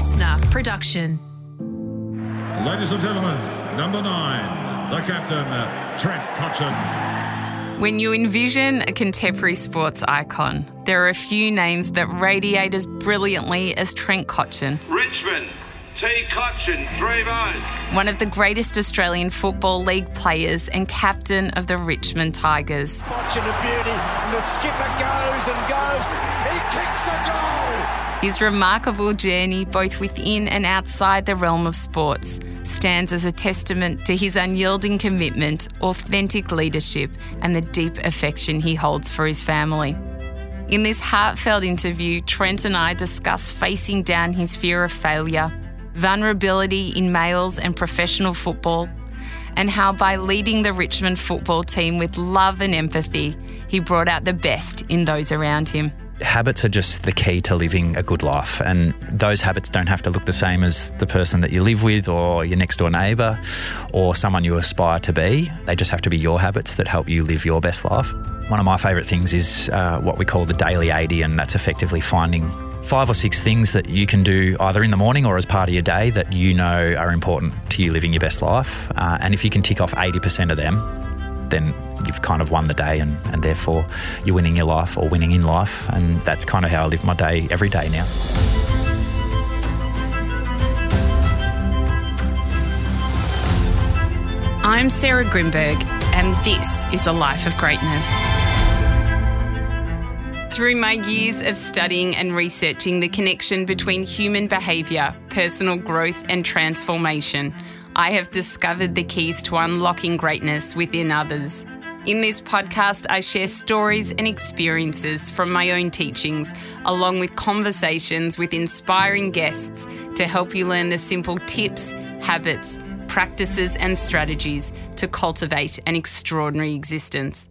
listener production. Ladies and gentlemen, number nine, the captain, Trent Cotchin. When you envision a contemporary sports icon, there are a few names that radiate as brilliantly as Trent Cotchin. Richmond, T. Cotchin, three votes. One of the greatest Australian Football League players and captain of the Richmond Tigers. Cotchin a beauty, and the skipper goes and goes. He kicks a goal. His remarkable journey, both within and outside the realm of sports, stands as a testament to his unyielding commitment, authentic leadership, and the deep affection he holds for his family. In this heartfelt interview, Trent and I discuss facing down his fear of failure, vulnerability in males and professional football, and how by leading the Richmond football team with love and empathy, he brought out the best in those around him habits are just the key to living a good life. And those habits don't have to look the same as the person that you live with or your next door neighbour or someone you aspire to be. They just have to be your habits that help you live your best life. One of my favourite things is uh, what we call the daily 80, and that's effectively finding five or six things that you can do either in the morning or as part of your day that you know are important to you living your best life. Uh, and if you can tick off 80% of them, then you've kind of won the day and, and therefore you're winning your life or winning in life. And that's kind of how I live my day every day now. I'm Sarah Grynberg, and this is a life of greatness. Through my years of studying and researching the connection between human behaviour, personal growth, and transformation, I have discovered the keys to unlocking greatness within others. In this podcast, I share stories and experiences from my own teachings, along with conversations with inspiring guests to help you learn the simple tips, habits, practices, and strategies to cultivate an extraordinary existence.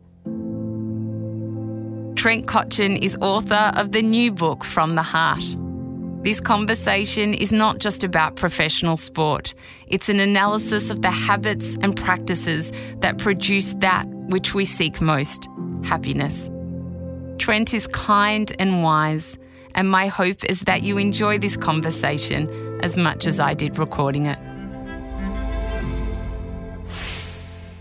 Trent Cotchin is author of the new book, From the Heart. This conversation is not just about professional sport, it's an analysis of the habits and practices that produce that which we seek most happiness. Trent is kind and wise, and my hope is that you enjoy this conversation as much as I did recording it.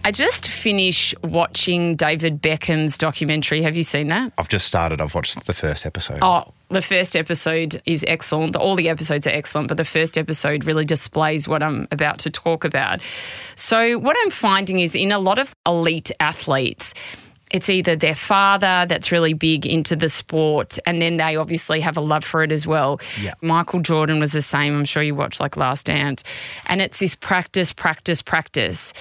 I just finished watching David Beckham's documentary. Have you seen that? I've just started. I've watched the first episode. Oh, the first episode is excellent. All the episodes are excellent, but the first episode really displays what I'm about to talk about. So, what I'm finding is in a lot of elite athletes, it's either their father that's really big into the sport, and then they obviously have a love for it as well. Yeah. Michael Jordan was the same. I'm sure you watched like Last Dance. And it's this practice, practice, practice.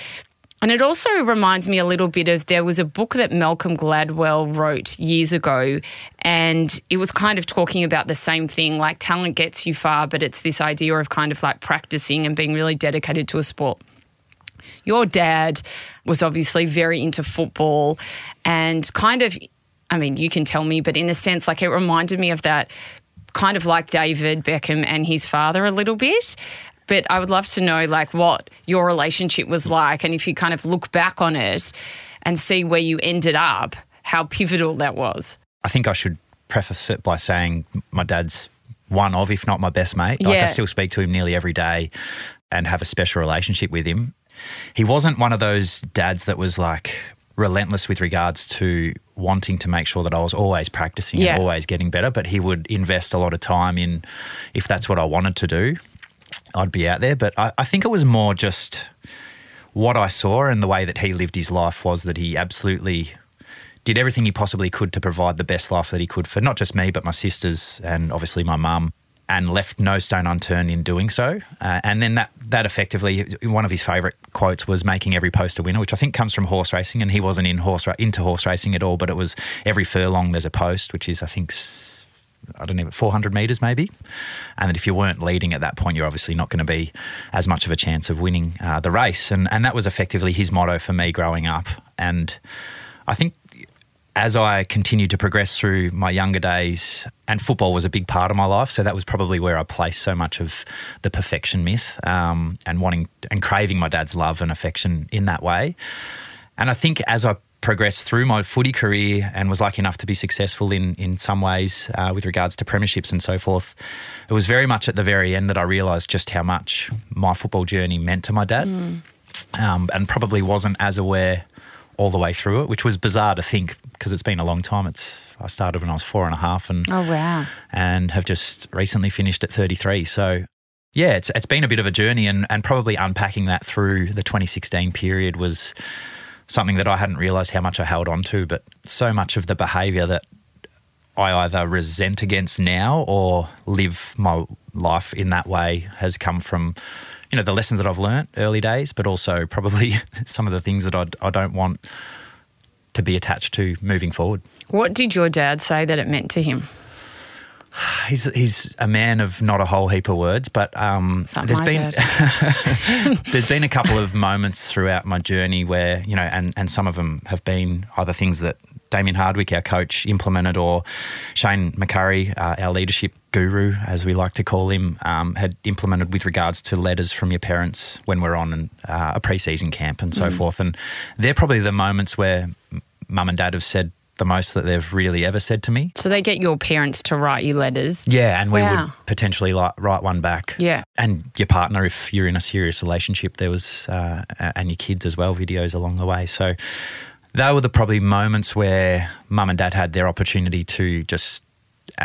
And it also reminds me a little bit of there was a book that Malcolm Gladwell wrote years ago, and it was kind of talking about the same thing like talent gets you far, but it's this idea of kind of like practicing and being really dedicated to a sport. Your dad was obviously very into football and kind of, I mean, you can tell me, but in a sense, like it reminded me of that kind of like David Beckham and his father a little bit but I would love to know like what your relationship was like and if you kind of look back on it and see where you ended up, how pivotal that was. I think I should preface it by saying my dad's one of, if not my best mate. Yeah. Like I still speak to him nearly every day and have a special relationship with him. He wasn't one of those dads that was like relentless with regards to wanting to make sure that I was always practicing Yeah. and always getting better, but he would invest a lot of time in if that's what I wanted to do. I'd be out there. But I, I think it was more just what I saw and the way that he lived his life was that he absolutely did everything he possibly could to provide the best life that he could for not just me, but my sisters and obviously my mum. And left no stone unturned in doing so. Uh, and then that that effectively, one of his favourite quotes was making every post a winner, which I think comes from horse racing. And he wasn't in horse into horse racing at all, but it was every furlong there's a post, which is I think I don't know, 400 metres maybe. And that if you weren't leading at that point, you're obviously not going to be as much of a chance of winning uh, the race. And, and that was effectively his motto for me growing up. And I think as I continued to progress through my younger days, and football was a big part of my life, so that was probably where I placed so much of the perfection myth um, and wanting and craving my dad's love and affection in that way. And I think as I progressed through my footy career and was lucky enough to be successful in in some ways uh, with regards to premierships and so forth, it was very much at the very end that I realised just how much my football journey meant to my dad, um, and probably wasn't as aware all the way through it, which was bizarre to think because it's been a long time. It's I started when I was four and a half, and Oh, wow. and have just recently finished at 33. So, yeah, it's it's been a bit of a journey, and and probably unpacking that through the 2016 period was something that I hadn't realised how much I held on to. But so much of the behaviour that I either resent against now or live my life in that way has come from. You know the lessons that I've learnt early days, but also probably some of the things that I, I don't want to be attached to moving forward. What did your dad say that it meant to him? He's he's a man of not a whole heap of words, but um, there's been there's been a couple of moments throughout my journey where you know, and and some of them have been either things that Damien Hardwick, our coach, implemented, or Shane McCurry, uh, our leadership guru, as we like to call him, um, had implemented with regards to letters from your parents when we're on an, uh, a pre-season camp and so forth. And they're probably the moments where mum and dad have said the most that they've really ever said to me. So they get your parents to write you letters. Yeah, and we Wow. would potentially li- write one back. Yeah. and your partner if you're in a serious relationship. There was uh, and your kids as well. Videos along the way. So they were the probably moments where mum and dad had their opportunity to just,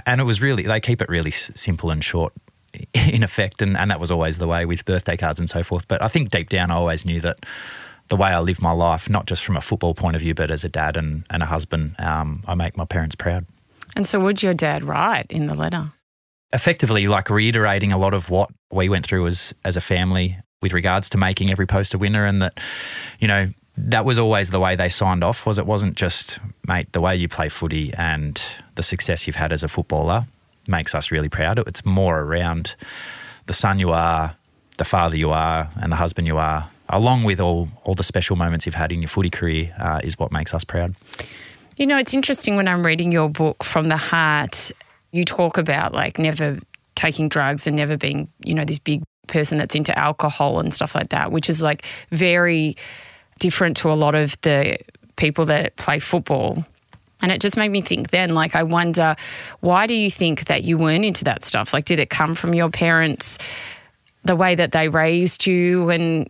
and it was really they keep it really s- simple and short. In effect, and, and that was always the way with birthday cards and so forth. But I think deep down, I always knew that the way I live my life, not just from a football point of view, but as a dad and, and a husband, um, I make my parents proud. And so, would your dad write in the letter? effectively like reiterating a lot of what we went through as as a family with regards to making every post a winner and that you know that was always the way they signed off was it wasn't just mate the way you play footy and the success you've had as a footballer makes us really proud it's more around the son you are the father you are and the husband you are along with all all the special moments you've had in your footy career uh, is what makes us proud You know, it's interesting when I'm reading your book, From the Heart, you talk about like never taking drugs and never being, you know, this big person that's into alcohol and stuff like that, which is like very different to a lot of the people that play football. And it just made me think then, like, I wonder, why do you think that you weren't into that stuff? Like, did it come from your parents, the way that they raised you? And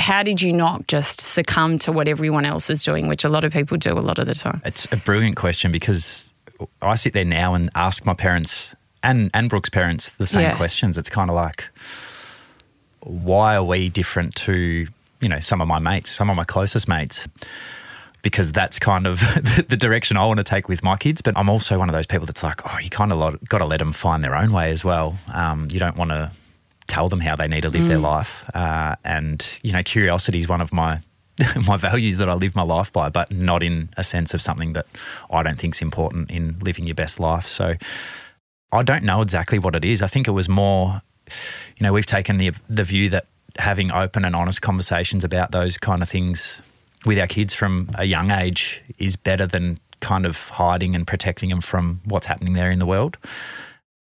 how did you not just succumb to what everyone else is doing, which a lot of people do a lot of the time? It's a brilliant question because I sit there now and ask my parents and and Brooke's parents the same Yeah. questions. It's kind of like, why are we different to you know some of my mates, some of my closest mates? Because that's kind of the direction I want to take with my kids. But I'm also one of those people that's like, oh, you kind of got to let them find their own way as well. Um, you don't want to tell them how they need to live their life. Uh, and you know, curiosity is one of my my values that I live my life by, but not in a sense of something that I don't think is important in living your best life. So I don't know exactly what it is. I think it was more, you know, we've taken the the view that having open and honest conversations about those kind of things with our kids from a young age is better than kind of hiding and protecting them from what's happening there in the world.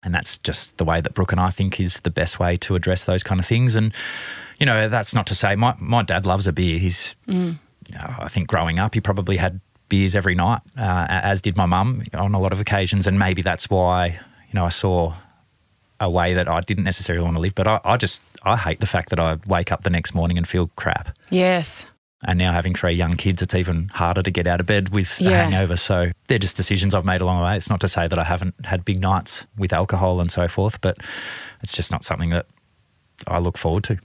And that's just the way that Brooke and I think is the best way to address those kind of things. And, you know, that's not to say my, my dad loves a beer. He's, uh, I think growing up, he probably had beers every night, uh, as did my mum on a lot of occasions. And maybe that's why, you know, I saw a way that I didn't necessarily want to live. But I, I just, I hate the fact that I wake up the next morning and feel crap. Yes. And now having three young kids, it's even harder to get out of bed with a hangover. So they're just decisions I've made along the way. It's not to say that I haven't had big nights with alcohol and so forth, but it's just not something that I look forward to.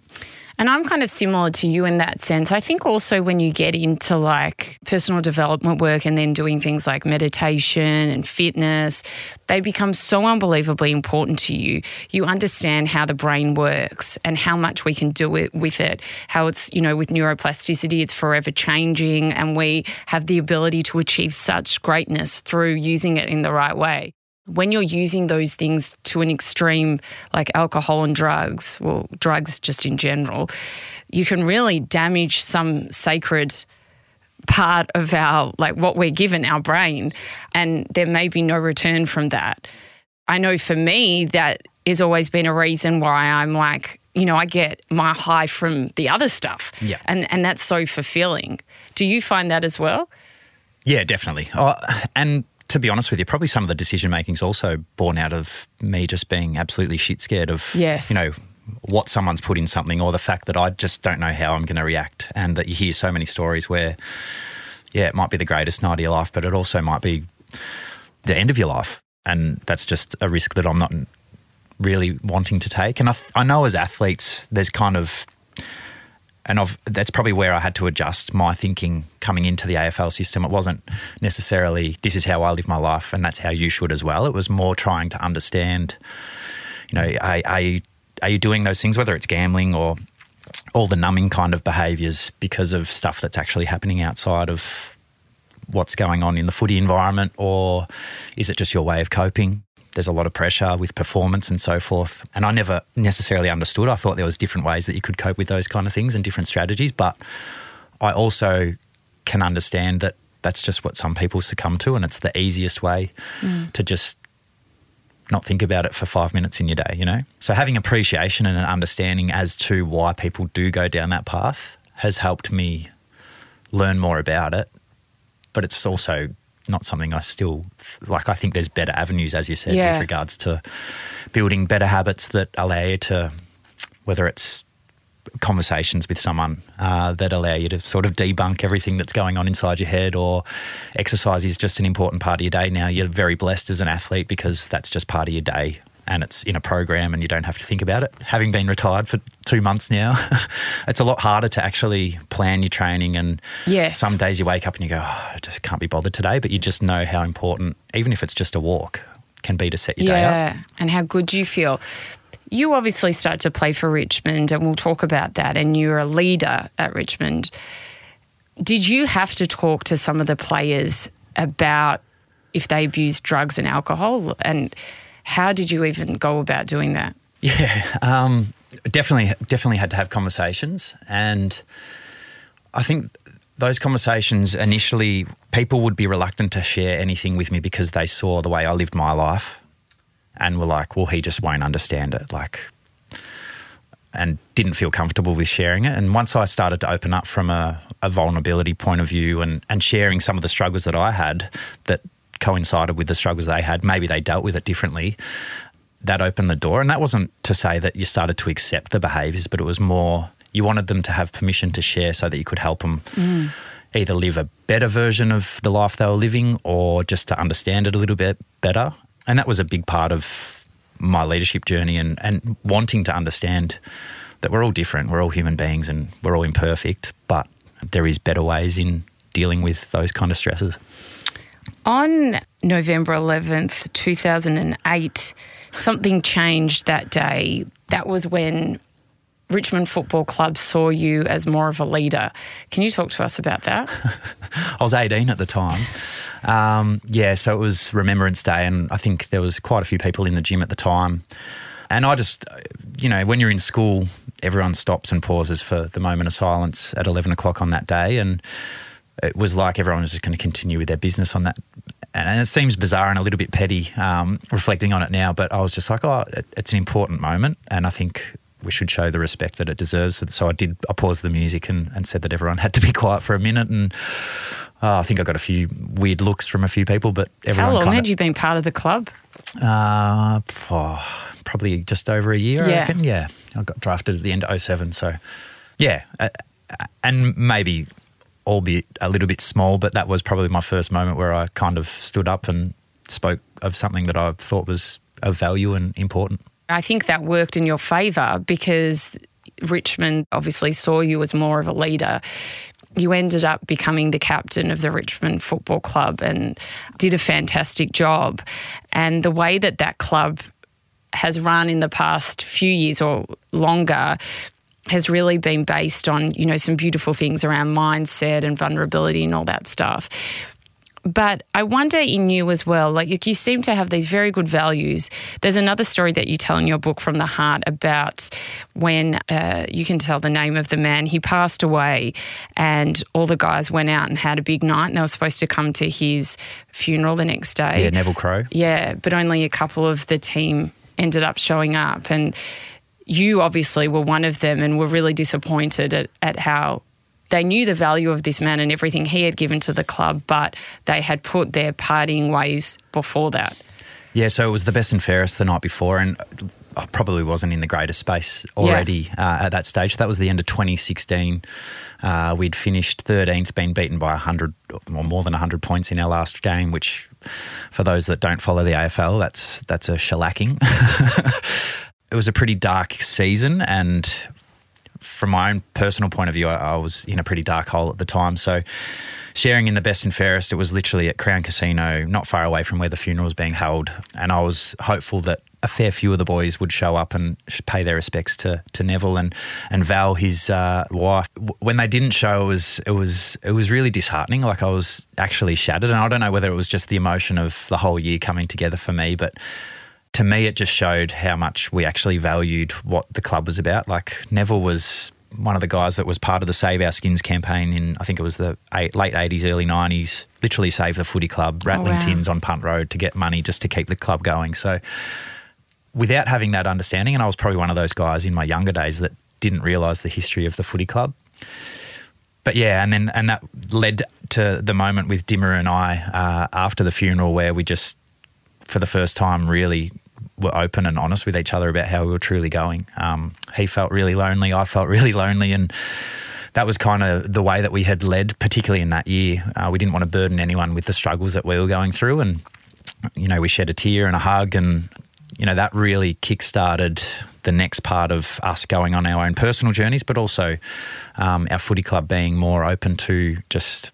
And I'm kind of similar to you in that sense. I think also when you get into like personal development work and then doing things like meditation and fitness, they become so unbelievably important to you. You understand how the brain works and how much we can do it with it. How it's, you know, with neuroplasticity, it's forever changing and we have the ability to achieve such greatness through using it in the right way when you're using those things to an extreme, like alcohol and drugs, well, drugs just in general, you can really damage some sacred part of our, like what we're given, our brain. And there may be no return from that. I know for me, that has always been a reason why I'm like, you know, I get my high from the other stuff. Yeah. And, and that's so fulfilling. Do you find that as well? Yeah, definitely. Oh, and to be honest with you, probably some of the decision making's also born out of me just being absolutely shit scared of, Yes. you know, what someone's put in something or the fact that I just don't know how I'm going to react. And that you hear so many stories where, yeah, it might be the greatest night of your life, but it also might be the end of your life. And that's just a risk that I'm not really wanting to take. And I, th- I know as athletes, there's kind of and I've, that's probably where I had to adjust my thinking coming into the AFL system. It wasn't necessarily this is how I live my life and that's how you should as well. It was more trying to understand, you know, are, are, you, are you doing those things, whether it's gambling or all the numbing kind of behaviours because of stuff that's actually happening outside of what's going on in the footy environment, or is it just your way of coping? There's a lot of pressure with performance and so forth. And I never necessarily understood. I thought there was different ways that you could cope with those kind of things and different strategies. But I also can understand that that's just what some people succumb to, and it's the easiest way mm. to just not think about it for five minutes in your day, you know? So having appreciation and an understanding as to why people do go down that path has helped me learn more about it. But it's also not something I still like. I think there's better avenues, as you said, Yeah. with regards to building better habits that allow you to, whether it's conversations with someone uh, that allow you to sort of debunk everything that's going on inside your head, or exercise is just an important part of your day now. You're very blessed as an athlete because that's just part of your day and it's in a program and you don't have to think about it. Having been retired for two months now, it's a lot harder to actually plan your training. And Yes. some days you wake up and you go, oh, I just can't be bothered today, but you just know how important, even if it's just a walk, can be to set your day up. Yeah, and how good you feel. You obviously start to play for Richmond, and we'll talk about that. And you're a leader at Richmond. Did you have to talk to some of the players about if they abused drugs and alcohol? And how did you even go about doing that? Yeah, um, definitely, definitely had to have conversations, and I think those conversations initially, people would be reluctant to share anything with me because they saw the way I lived my life, and were like, "Well, he just won't understand it," like, and didn't feel comfortable with sharing it. And once I started to open up from a, a vulnerability point of view and and sharing some of the struggles that I had that coincided with the struggles they had, maybe they dealt with it differently that opened the door. And that wasn't to say that you started to accept the behaviours, but it was more you wanted them to have permission to share so that you could help them mm. either live a better version of the life they were living or just to understand it a little bit better. And that was a big part of my leadership journey and, and wanting to understand that we're all different, we're all human beings and we're all imperfect, but there is better ways in dealing with those kind of stresses. On November 11th, 2008, something changed that day. That was when Richmond Football Club saw you as more of a leader. Can you talk to us about that? I was 18 at the time. Um, yeah, so it was Remembrance Day, and I think there was quite a few people in the gym at the time. And I just, you know, when you're in school, everyone stops and pauses for the moment of silence at 11 o'clock on that day. And it was like everyone was just going to continue with their business on that. And it seems bizarre and a little bit petty um, reflecting on it now, but I was just like, oh, it's an important moment. And I think we should show the respect that it deserves. So I did, I paused the music and, and said that everyone had to be quiet for a minute. And oh, I think I got a few weird looks from a few people, but everyone How long kinda, had you been part of the club? uh, oh, probably just over a year, I Yeah. reckon. Yeah. I got drafted at the end of 07. So, yeah. Uh, and maybe albeit a little bit small, but that was probably my first moment where I kind of stood up and spoke of something that I thought was of value and important. I think that worked in your favour because Richmond obviously saw you as more of a leader. You ended up becoming the captain of the Richmond Football Club and did a fantastic job. And the way that that club has run in the past few years or longer has really been based on, you know, some beautiful things around mindset and vulnerability and all that stuff. But I wonder in you as well, like you seem to have these very good values. There's another story that you tell in your book from the heart about when uh, you can tell the name of the man. He passed away, and all the guys went out and had a big night, and they were supposed to come to his funeral the next day. Yeah, Neville Crowe. Yeah, but only a couple of the team ended up showing up. And you obviously were one of them and were really disappointed at, at how they knew the value of this man and everything he had given to the club, but they had put their partying ways before that. Yeah, so it was the best and fairest the night before, and I probably wasn't in the greatest space already uh, at that stage. That was the end of 2016. Uh, we'd finished 13th, been beaten by 100 or more than 100 points in our last game, which, for those that don't follow the AFL, that's that's a shellacking. it was a pretty dark season, and from my own personal point of view, I, I was in a pretty dark hole at the time. So sharing in the best and fairest. It was literally at Crown Casino, not far away from where the funeral was being held. And I was hopeful that a fair few of the boys would show up and pay their respects to, to Neville and and Val, his uh, wife. When they didn't show, it was it was it was really disheartening. Like I was actually shattered, and I don't know whether it was just the emotion of the whole year coming together for me, but to me, it just showed how much we actually valued what the club was about. Like Neville was one of the guys that was part of the Save Our Skins campaign in, I think it was the eight, late 80s, early 90s, literally saved the footy club, rattling oh, wow. tins on Punt Road to get money just to keep the club going. So without having that understanding, and I was probably one of those guys in my younger days that didn't realise the history of the footy club. But yeah, and then and that led to the moment with Dimma and I uh, after the funeral where we just, for the first time, really were open and honest with each other about how we were truly going. Um, he felt really lonely. I felt really lonely, and that was kind of the way that we had led, particularly in that year. Uh, we didn't want to burden anyone with the struggles that we were going through, and you know, we shed a tear and a hug, and you know, that really kick-started the next part of us going on our own personal journeys, but also um, our footy club being more open to just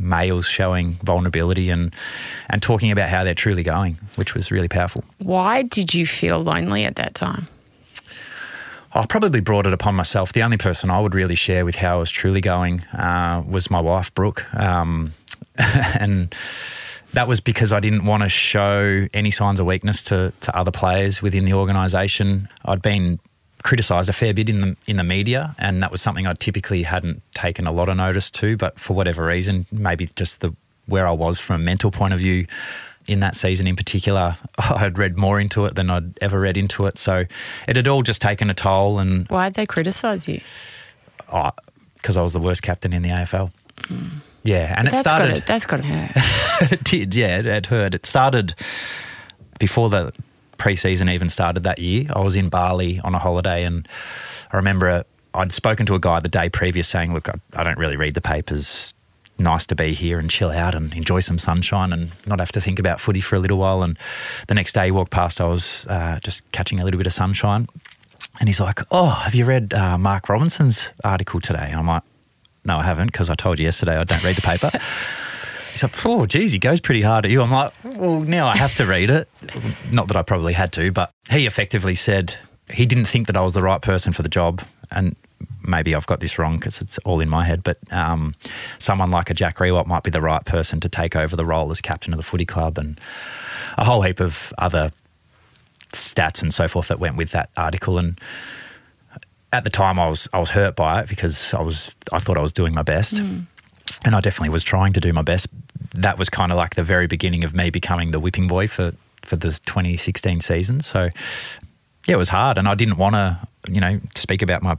males showing vulnerability and and talking about how they're truly going, which was really powerful. Why did you feel lonely at that time? I probably brought it upon myself. The only person I would really share with how I was truly going uh, was my wife, Brooke, um, and that was because I didn't want to show any signs of weakness to to other players within the organisation. I'd been criticised a fair bit in the in the media, and that was something I typically hadn't taken a lot of notice to. But for whatever reason, maybe just the where I was from a mental point of view in that season in particular, I had read more into it than I'd ever read into it. So it had all just taken a toll. And why'd they criticise you? Because oh, I was the worst captain in the AFL. Mm. Yeah, and but it started. Gotta, that's got to hurt. it did. Yeah, it, it hurt. It started before the pre-season even started that year. I was in Bali on a holiday, and I remember I'd spoken to a guy the day previous saying, "Look, I, I don't really read the papers. Nice to be here and chill out and enjoy some sunshine and not have to think about footy for a little while." And the next day, he walked past, I was uh, just catching a little bit of sunshine, and he's like, "Oh, have you read uh, Mark Robinson's article today?" I'm like, "No, I haven't, because I told you yesterday I don't read the paper." He's like, oh, geez, he goes pretty hard at you. I'm like, well, now I have to read it. Not that I probably had to, but he effectively said he didn't think that I was the right person for the job. And maybe I've got this wrong because it's all in my head, but um, someone like a Jack Riewoldt might be the right person to take over the role as captain of the footy club and a whole heap of other stats and so forth that went with that article. And at the time, I was I was hurt by it because I was I thought I was doing my best. Mm and I definitely was trying to do my best. That was kind of like the very beginning of me becoming the whipping boy for for the 2016 season. So yeah, it was hard, and I didn't want to, you know, speak about my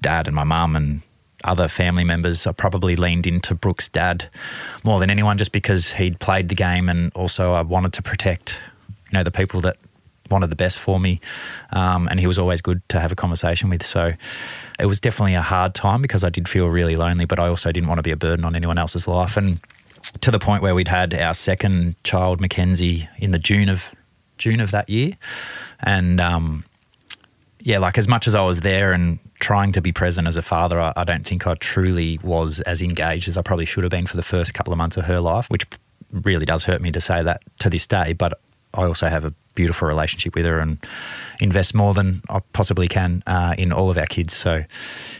dad and my mum and other family members. I probably leaned into Brooke's dad more than anyone, just because he'd played the game, and also I wanted to protect, you know, the people that wanted the best for me, um, and he was always good to have a conversation with. So it was definitely a hard time because I did feel really lonely, but I also didn't want to be a burden on anyone else's life. And to the point where we'd had our second child, Mackenzie, in the June of June of that year, and um, yeah, like as much as I was there and trying to be present as a father, I, I don't think I truly was as engaged as I probably should have been for the first couple of months of her life, which really does hurt me to say that to this day. But I also have a beautiful relationship with her and invest more than I possibly can uh, in all of our kids. So,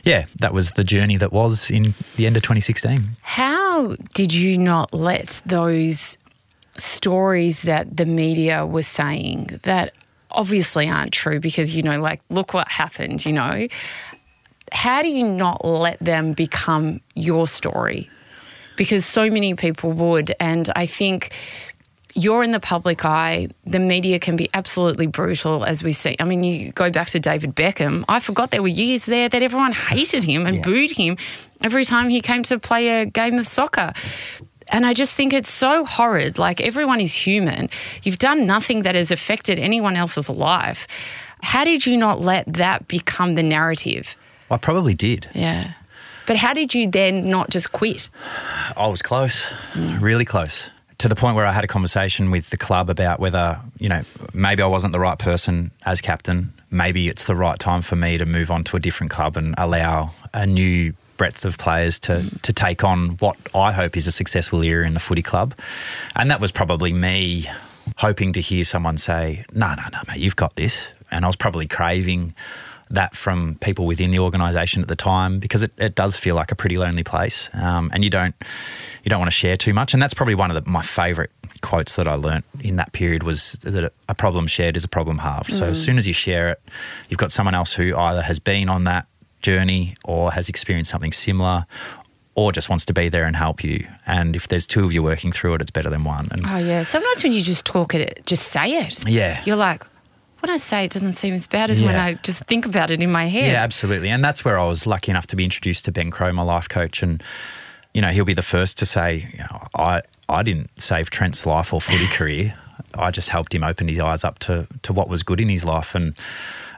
yeah, that was the journey that was in the end of 2016. How did you not let those stories that the media was saying that obviously aren't true because, you know, like, look what happened, you know? How do you not let them become your story? Because so many people would. And I think you're in the public eye. The media can be absolutely brutal, as we see. I mean, you go back to David Beckham. I forgot there were years there that everyone hated him and Yeah. booed him every time he came to play a game of soccer. And I just think it's so horrid. Like, everyone is human. You've done nothing that has affected anyone else's life. How did you not let that become the narrative? I probably did. Yeah. But how did you then not just quit? I was close, really close, to the point where I had a conversation with the club about whether, you know, maybe I wasn't the right person as captain. Maybe it's the right time for me to move on to a different club and allow a new breadth of players to, to take on what I hope is a successful era in the footy club. And that was probably me hoping to hear someone say, no, no, no, mate, you've got this. And I was probably craving that from people within the organisation at the time because it, it does feel like a pretty lonely place, um, and you don't you don't want to share too much. And that's probably one of the, my favourite quotes that I learnt in that period was that a problem shared is a problem halved. So as soon as you share it, you've got someone else who either has been on that journey or has experienced something similar. Or just wants to be there and help you. And if there's two of you working through it, it's better than one. And Oh, yeah. Sometimes when you just talk it, just say it. Yeah. You're like, when I say it doesn't seem as bad as when I just think about it in my head. Yeah, absolutely. And that's where I was lucky enough to be introduced to Ben Crowe, my life coach. And, you know, he'll be the first to say, you know, I, I didn't save Trent's life or footy career. I just helped him open his eyes up to, to what was good in his life and,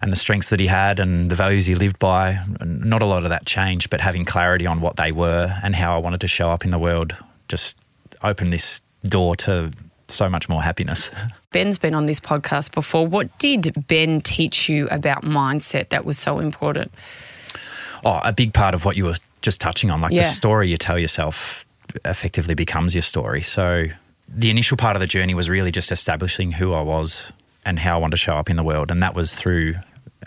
and the strengths that he had and the values he lived by. Not a lot of that changed, but having clarity on what they were and how I wanted to show up in the world just opened this door to so much more happiness. Ben's been on this podcast before. What did Ben teach you about mindset that was so important? Oh, a big part of what you were just touching on, like Yeah. the story you tell yourself effectively becomes your story. So the initial part of the journey was really just establishing who I was and how I wanted to show up in the world. And that was through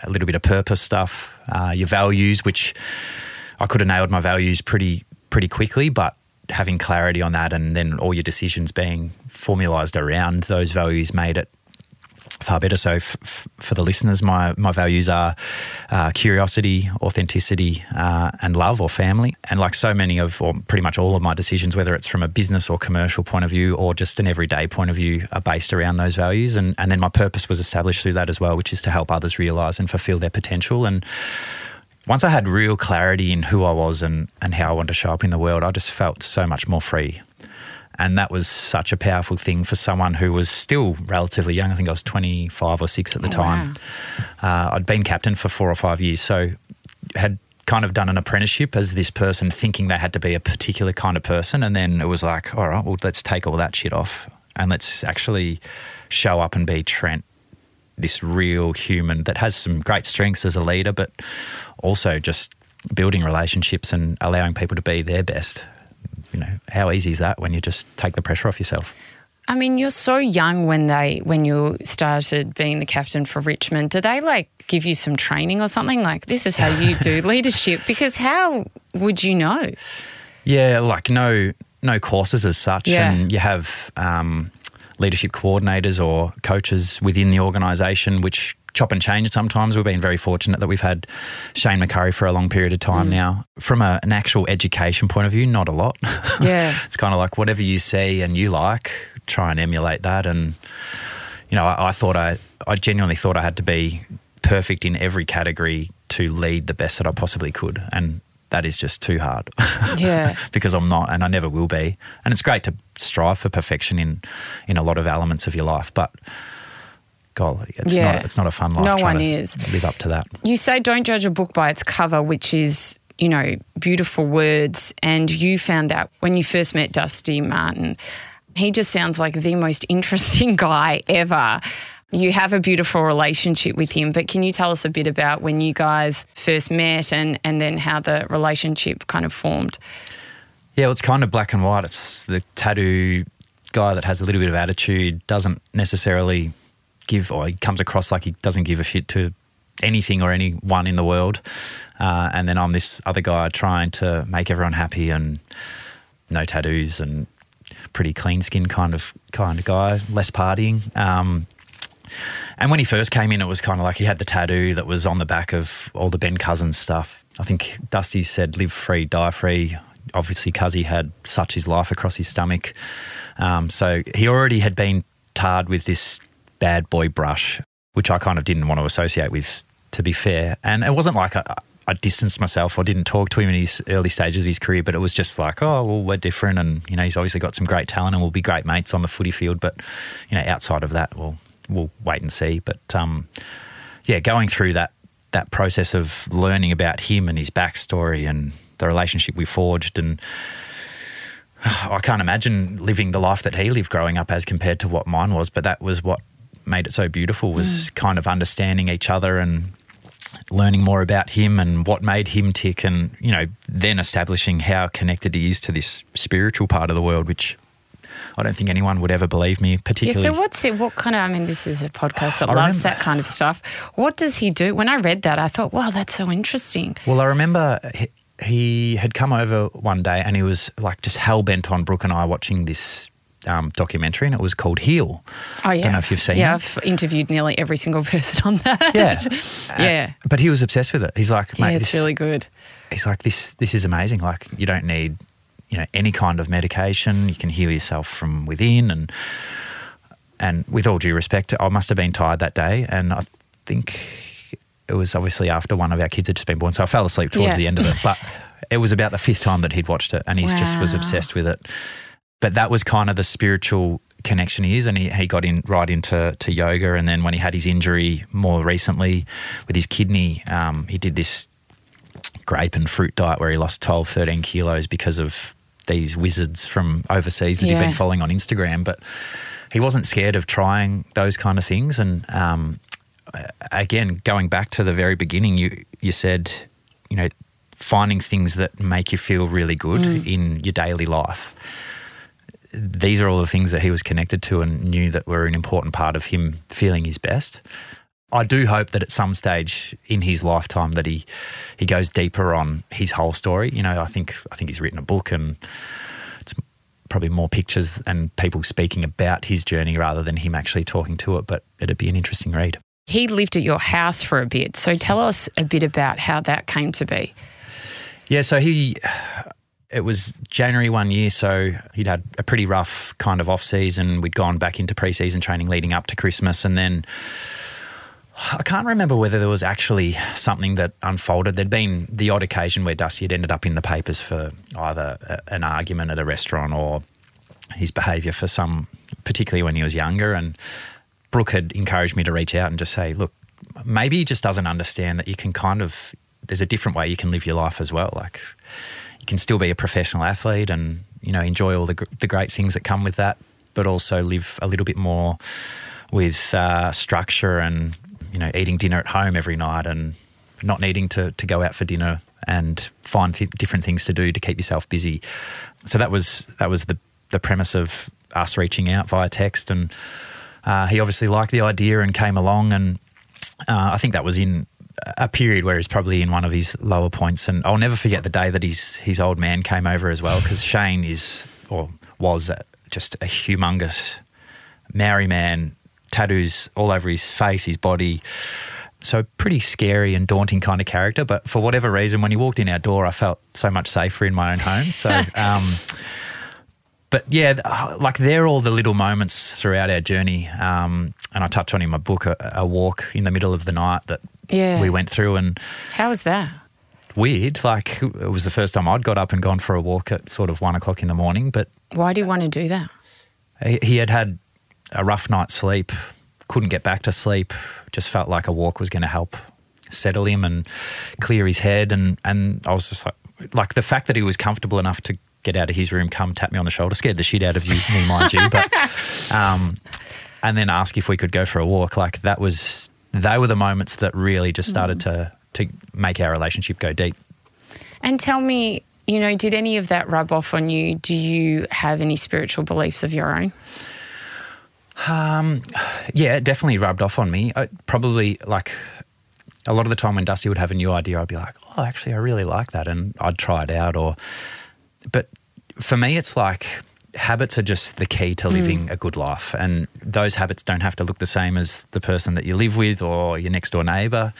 a little bit of purpose stuff, uh, your values, which I could have nailed my values pretty pretty quickly, but having clarity on that and then all your decisions being formalized around those values made it far better. So, f- f- for the listeners, my my values are uh, curiosity, authenticity, uh, and love or family. And like so many of, or pretty much all of my decisions, whether it's from a business or commercial point of view, or just an everyday point of view, are based around those values. And and then my purpose was established through that as well, which is to help others realize and fulfill their potential. And once I had real clarity in who I was and and how I wanted to show up in the world, I just felt so much more free. And that was such a powerful thing for someone who was still relatively young. I think I was 25 or 6 at the Oh, time. Uh, I'd been captain for four or five years, so had kind of done an apprenticeship as this person, thinking they had to be a particular kind of person. And then it was like, all right, well, let's take all that shit off and let's actually show up and be Trent, this real human that has some great strengths as a leader, but also just building relationships and allowing people to be their best. You know, how easy is that when you just take the pressure off yourself? I mean, you're so young when they when you started being the captain for Richmond. Do they like give you some training or something? Like this is how you do leadership? Because how would you know? Yeah, like no no courses as such, Yeah. and you have um, leadership coordinators or coaches within the organisation, which chop and change sometimes. We've been very fortunate that we've had Shane McCurry for a long period of time mm. now. From a, an actual education point of view, not a lot. Yeah. it's kind of like whatever you see and you like, try and emulate that. And you know, I, I thought I, I genuinely thought I had to be perfect in every category to lead the best that I possibly could, and that is just too hard. Yeah. because I'm not, and I never will be. And it's great to strive for perfection in in a lot of elements of your life, but. God, it's Yeah. not it's not a fun life. No trying one to is. live up to that. You say don't judge a book by its cover, which is, you know, beautiful words. And you found that when you first met Dusty Martin. He just sounds like the most interesting guy ever. You have a beautiful relationship with him, but can you tell us a bit about when you guys first met and, and then how the relationship kind of formed? Yeah, well, it's kind of black and white. It's the tattoo guy that has a little bit of attitude, doesn't necessarily give, or he comes across like he doesn't give a shit to anything or anyone in the world. Uh, and then I'm this other guy trying to make everyone happy and no tattoos and pretty clean skin kind of kind of guy, less partying. Um, and when he first came in, it was kind of like he had the tattoo that was on the back of all the Ben Cousins stuff. I think Dusty said, "Live free, die free." obviously Cuzzy had such his life across his stomach. Um, so he already had been tarred with this bad boy brush, which I kind of didn't want to associate with, to be fair. And it wasn't like I, I distanced myself or didn't talk to him in his early stages of his career, but it was just like, oh, well, we're different. And, you know, he's obviously got some great talent and we'll be great mates on the footy field. But, you know, outside of that, we'll, we'll wait and see. But, um, yeah, going through that, that process of learning about him and his backstory and the relationship we forged and, I can't imagine living the life that he lived growing up as compared to what mine was, but that was what made it so beautiful was mm. kind of understanding each other and learning more about him and what made him tick and you know then establishing how connected he is to this spiritual part of the world which I don't think anyone would ever believe me, particularly. Yeah, so what's it? What kind of? I mean, this is a podcast that I loves remember, that kind of stuff. What does he do? When I read that, I thought, wow, that's so interesting. Well, I remember he had come over one day and he was like just hell bent on Brooke and I watching this um, documentary, and it was called Heal. Oh yeah, I don't know if you've seen. Yeah, it. I've interviewed nearly every single person on that. Yeah, yeah. Uh, but he was obsessed with it. He's like, Mate, yeah, it's this, really good. He's like, this, this is amazing. Like, you don't need, you know, any kind of medication. You can heal yourself from within, and and with all due respect, I must have been tired that day, and I think it was obviously after one of our kids had just been born, so I fell asleep towards yeah. the end of it, but it was about the fifth time that he'd watched it, and he wow. just was obsessed with it. But that was kind of the spiritual connection he is, and he, he got in right into to yoga. And then when he had his injury more recently with his kidney, um, he did this grape and fruit diet where he lost 12, 13 kilos because of these wizards from overseas that yeah. he'd been following on Instagram. But he wasn't scared of trying those kind of things. And um, again, going back to the very beginning, you you said, you know, finding things that make you feel really good mm. in your daily life. These are all the things that he was connected to and knew that were an important part of him feeling his best. I do hope that at some stage in his lifetime that he he goes deeper on his whole story. You know, I think I think he's written a book and it's probably more pictures and people speaking about his journey rather than him actually talking to it, but it'd be an interesting read. He lived at your house for a bit. So tell us a bit about how that came to be. Yeah, so he, it was January one year, so he'd had a pretty rough kind of off season. We'd gone back into preseason training leading up to Christmas, and then I can't remember whether there was actually something that unfolded. There'd been the odd occasion where Dusty had ended up in the papers for either a, an argument at a restaurant or his behaviour for some, particularly when he was younger. And Brooke had encouraged me to reach out and just say, look, maybe he just doesn't understand that you can kind of there's a different way you can live your life as well. Like you can still be a professional athlete and you know enjoy all the the great things that come with that, but also live a little bit more with uh, structure and you know eating dinner at home every night and not needing to to go out for dinner and find th- different things to do to keep yourself busy. So that was that was the the premise of us reaching out via text and. Uh, he obviously liked the idea and came along, and uh, I think that was in a period where he's probably in one of his lower points. And I'll never forget the day that his his old man came over as well, because Shane is or was just a humongous Maori man, tattoos all over his face, his body. So pretty scary and daunting kind of character. But for whatever reason, when he walked in our door, I felt so much safer in my own home. So. Um, but yeah, like they're all the little moments throughout our journey. Um, and I touch on in my book a, a, walk in the middle of the night that yeah. we went through. And how was that? Weird. Like it was the first time I'd got up and gone for a walk at sort of one o'clock in the morning. But why do you want to do that? He, he had had a rough night's sleep, couldn't get back to sleep. Just felt like a walk was going to help settle him and clear his head. And and I was just like, like the fact that he was comfortable enough to get out of his room, come tap me on the shoulder, scared the shit out of you, me mind you, but um, and then ask if we could go for a walk. Like that was they were the moments that really just started mm. to to make our relationship go deep. And tell me, you know, did any of that rub off on you? Do you have any spiritual beliefs of your own? Um, yeah, it definitely rubbed off on me. I, probably like a lot of the time when Dusty would have a new idea, I'd be like, "Oh, actually, I really like that," and I'd try it out. Or, but for me, it's like habits are just the key to living a good life. And those habits don't have to look the same as the person that you live with or your next door neighbour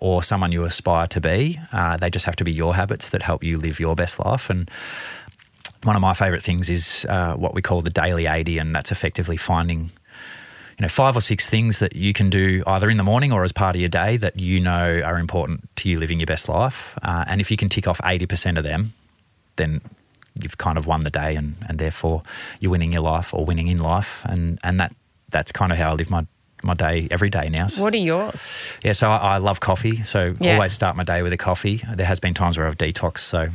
or someone you aspire to be. Uh, they just have to be your habits that help you live your best life. And one of my favourite things is uh, what we call the daily 80, and that's effectively finding you know, five or six things that you can do either in the morning or as part of your day that you know are important to you living your best life. Uh, and if you can tick off 80% of them, then you've kind of won the day and, and therefore you're winning your life or winning in life. And, and that that's kind of how I live my, my day every day now. What are yours? Yeah, so I, I love coffee. So Yeah. always start my day with a coffee. There has been times where I've detoxed, so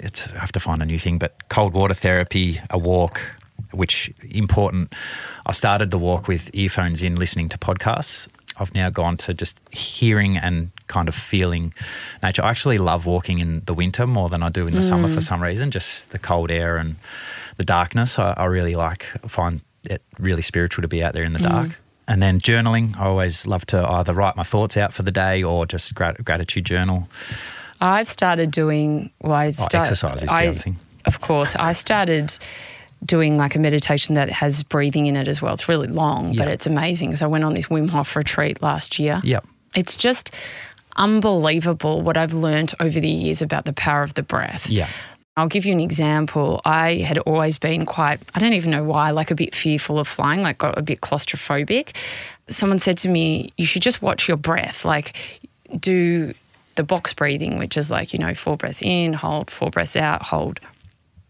it's I have to find a new thing. But cold water therapy, a walk, which important. I started the walk with earphones in, listening to podcasts. I've now gone to just hearing and kind of feeling nature. I actually love walking in the winter more than I do in the summer for mm. some reason. Just the cold air and the darkness. I, I really like. Find it really spiritual to be out there in the mm. dark. And then journaling. I always love to either write my thoughts out for the day or just grat- gratitude journal. I've started doing. Well, I oh, start, Oh, exercise is the I- other thing. Of course, I started doing like a meditation that has breathing in it as well. It's really long, but it's amazing. So I went on this Wim Hof retreat last year. Yep. It's just unbelievable what I've learned over the years about the power of the breath. Yeah. I'll give you an example. I had always been quite, I don't even know why, like a bit fearful of flying, like got a bit claustrophobic. Someone said to me, You should just watch your breath, like do the box breathing, which is like, you know, four breaths in, hold, four breaths out, hold.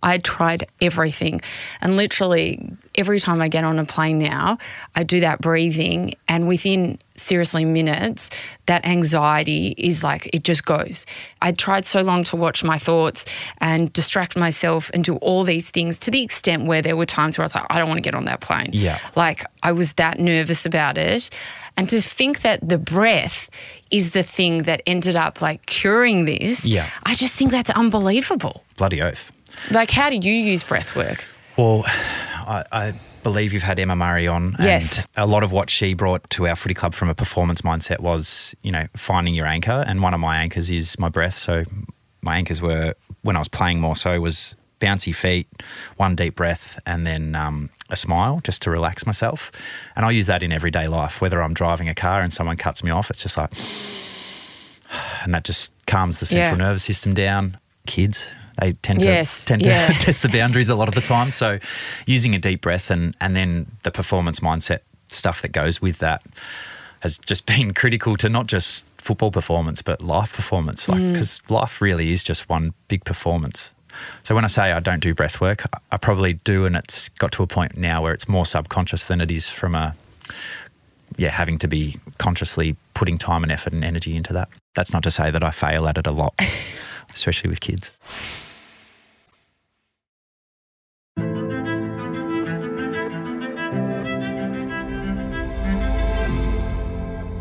I tried everything. And literally, every time I get on a plane now, I do that breathing. And within seriously minutes, that anxiety is like, it just goes. I tried so long to watch my thoughts and distract myself and do all these things to the extent where there were times where I was like, I don't want to get on that plane. Yeah. Like, I was that nervous about it. And to think that the breath is the thing that ended up like curing this, Yeah. I just think that's unbelievable. Bloody oath. Like, how do you use breath work? Well, I, I believe you've had Emma Murray on. And Yes. A lot of what she brought to our footy club from a performance mindset was, you know, finding your anchor. And one of my anchors is my breath. So my anchors were, when I was playing more so, was bouncy feet, one deep breath, and then um, a smile just to relax myself. And I use that in everyday life, whether I'm driving a car and someone cuts me off, it's just like, and that just calms the central Yeah. nervous system down. Kids, they tend to Yes, tend yeah. to test the boundaries a lot of the time. So using a deep breath and and then the performance mindset stuff that goes with that has just been critical to not just football performance but life performance. Like mm. because life really is just one big performance. So when I say I don't do breath work, I- I probably do, and it's got to a point now where it's more subconscious than it is from a yeah having to be consciously putting time and effort and energy into that. That's not to say that I fail at it a lot, especially with kids.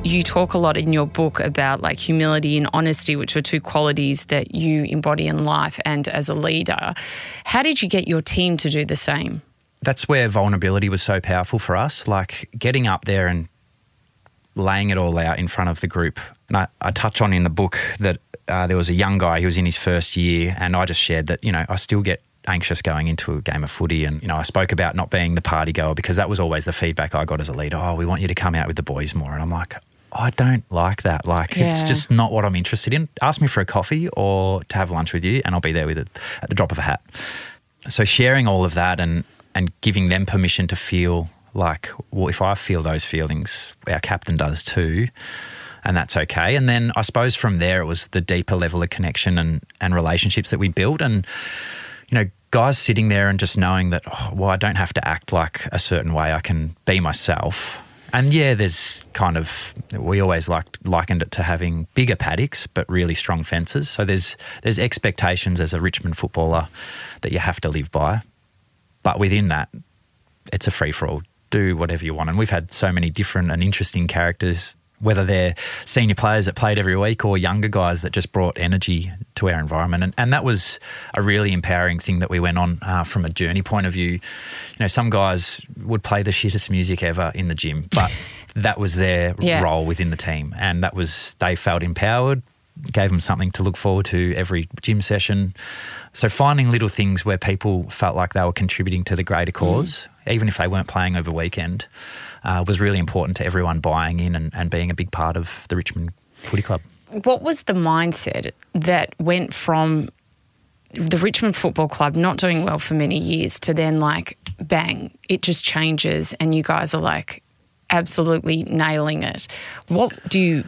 You talk a lot in your book about like humility and honesty, which are two qualities that you embody in life and as a leader. How did you get your team to do the same? that's where vulnerability was so powerful for us. Like getting up there and laying it all out in front of the group. And I, I touch on in the book that uh, there was a young guy who was in his first year, and I just shared that, you know, I still get anxious going into a game of footy. And, you know, I spoke about not being the party goer because that was always the feedback I got as a leader. Oh, we want you to come out with the boys more. And I'm like, I don't like that. Like, it's just not what I'm interested in. Ask me for a coffee or to have lunch with you, and I'll be there with it at the drop of a hat. So sharing all of that and and giving them permission to feel like well if i feel those feelings our captain does too and that's okay. And then i suppose from there it was the deeper level of connection and and relationships that we built. And you know guys sitting there and just knowing that oh, well i don't have to act like a certain way. I can be myself and yeah, there's kind of we always liked likened it to having bigger paddocks but really strong fences. So there's there's expectations as a Richmond footballer that you have to live by, but within that, it's a free for all. Do whatever you want, and we've had so many different and interesting characters. Whether they're senior players that played every week or younger guys that just brought energy to our environment. And, and that was a really empowering thing that we went on uh, from a journey point of view. You know, some guys would play the shittest music ever in the gym, but that was their Yeah. role within the team. And that was, they felt empowered. gave them something to look forward to every gym session. So finding little things where people felt like they were contributing to the greater cause, even if they weren't playing over weekend, uh, was really important to everyone buying in and, and being a big part of the Richmond Footy Club. What was the mindset that went from the Richmond Football Club not doing well for many years to then like bang, it just changes and you guys are like absolutely nailing it. What do you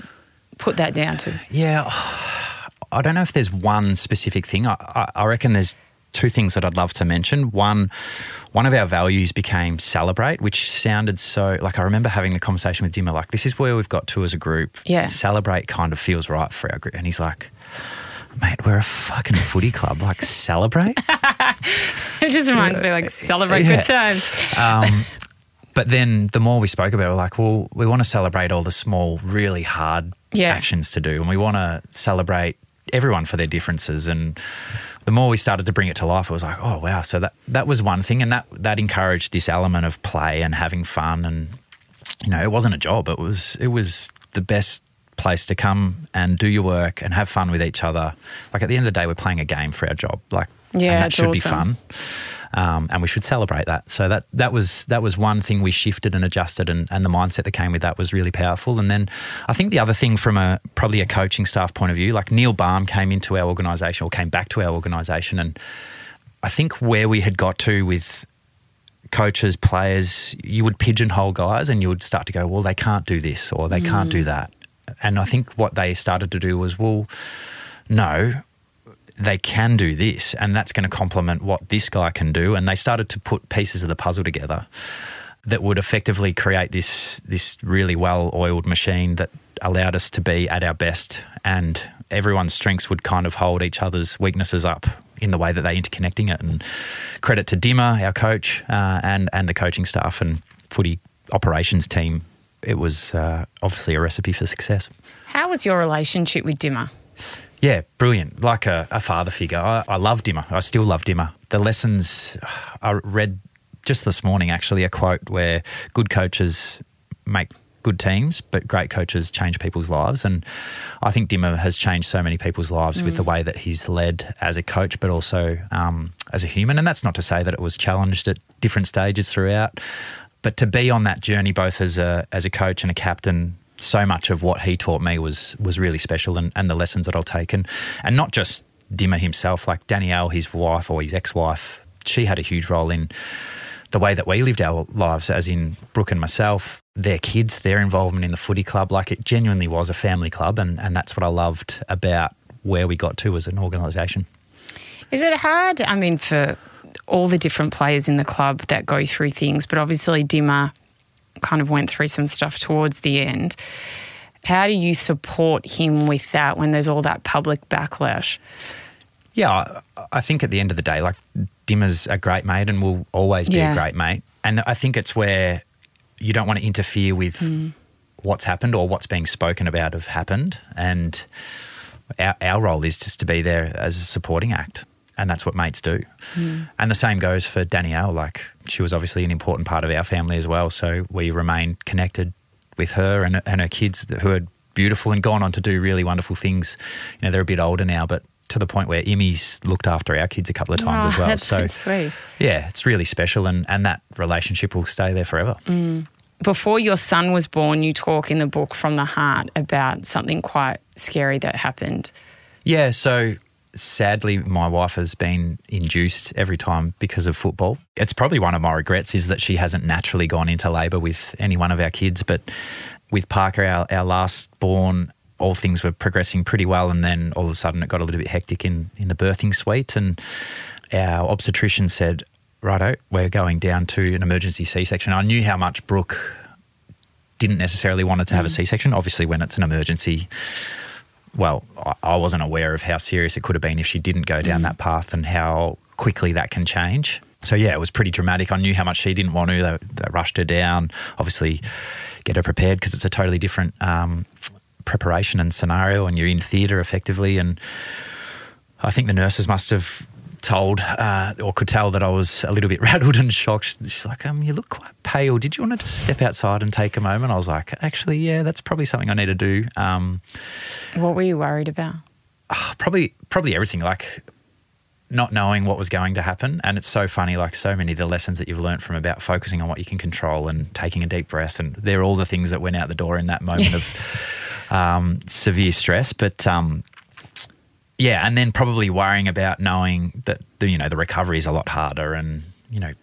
put that down to? Yeah, I don't know if there's one specific thing. I, I, I reckon there's two things that I'd love to mention. One, one of our values became celebrate, which sounded so like I remember having the conversation with Dimma, like this is where we've got to as a group. Yeah. celebrate kind of feels right for our group, and he's like. Mate, we're a fucking footy club. Like, celebrate? It just reminds me like celebrate Yeah. good times. Um, but then the more we spoke about it, we're like, well, we want to celebrate all the small, really hard Yeah. actions to do. And we want to celebrate everyone for their differences. And the more we started to bring it to life, it was like, oh, wow. So that, that was one thing. And that, that encouraged this element of play and having fun. And, you know, it wasn't a job. It was, it was the best place to come and do your work and have fun with each other. Like at the end of the day, we're playing a game for our job. Like, Yeah, and that should be fun um, and we should celebrate that. So that that was that was one thing we shifted and adjusted, and, and the mindset that came with that was really powerful. And then I think the other thing from a probably a coaching staff point of view, like Neil Balme came into our organisation or came back to our organisation, and I think where we had got to with coaches, players, you would pigeonhole guys, and you would start to go, well, they can't do this or they can't do that. And I think what they started to do was, well, no, they can do this and that's going to complement what this guy can do. And they started to put pieces of the puzzle together that would effectively create this this really well oiled machine that allowed us to be at our best and everyone's strengths would kind of hold each other's weaknesses up in the way that they interconnecting it. And credit to Dimma our coach uh, and and the coaching staff and footy operations team. It was uh, obviously a recipe for success. How was your relationship with Dimma? Yeah, brilliant. Like a, a father figure. I, I love Dimma. I still love Dimma. The lessons I read just this morning, actually, a quote where good coaches make good teams, but great coaches change people's lives. And I think Dimma has changed so many people's lives with the way that he's led as a coach, but also um, as a human. And that's not to say that it was challenged at different stages throughout, but to be on that journey, both as a as a coach and a captain, so much of what he taught me was was really special, and, and the lessons that I'll take, and and not just Dimma himself, like Danielle, his wife or his ex-wife, she had a huge role in the way that we lived our lives, as in Brooke and myself, their kids, their involvement in the footy club. Like it genuinely was a family club, and, and that's what I loved about where we got to as an organisation. Is it hard? I mean, for all the different players in the club that go through things, but obviously Dimma kind of went through some stuff towards the end. How do you support him with that when there's all that public backlash? Yeah, I, think at the end of the day, like Dimma's a great mate and will always be Yeah. a great mate. And I think it's where you don't want to interfere with hmm. what's happened or what's being spoken about have happened. And our, our role is just to be there as a supporting act. And that's what mates do. Hmm. And the same goes for Danielle. Like, she was obviously an important part of our family as well. So we remain connected with her and, and her kids who are beautiful and gone on to do really wonderful things. You know, they're a bit older now, but to the point where Imi's looked after our kids a couple of times Oh, as well. that's so, sweet. yeah, it's really special. And, and that relationship will stay there forever. Hmm. Before your son was born, you talk in the book from the heart about something quite scary that happened. Yeah, so sadly my wife has been induced every time because of football. It's probably one of my regrets is that she hasn't naturally gone into labour with any one of our kids, but with Parker our, our last born all things were progressing pretty well and then all of a sudden it got a little bit hectic in in the birthing suite and our obstetrician said, "Righto, we're going down to an emergency C-section." I knew how much Brooke didn't necessarily want it to have a mm. C-section. Obviously, when it's an emergency, well, I- wasn't aware of how serious it could have been if she didn't go down that path and how quickly that can change. So yeah, it was pretty dramatic. I knew how much she didn't want to. They, they rushed her down. Obviously, get her prepared because it's a totally different um, preparation and scenario, and you're in theatre effectively. And I think the nurses must have told uh, or could tell that I was a little bit rattled and shocked. She's like, um, you look quite pale. Did you want to just step outside and take a moment? I was like, actually, yeah, that's probably something I need to do. Um, What were you worried about? probably, probably everything. Like not knowing what was going to happen. And it's so funny, like so many of the lessons that you've learned from about focusing on what you can control and taking a deep breath. And they're all the things that went out the door in that moment of um, severe stress. But um, yeah, and then probably worrying about knowing that the, you know the recovery is a lot harder, and you know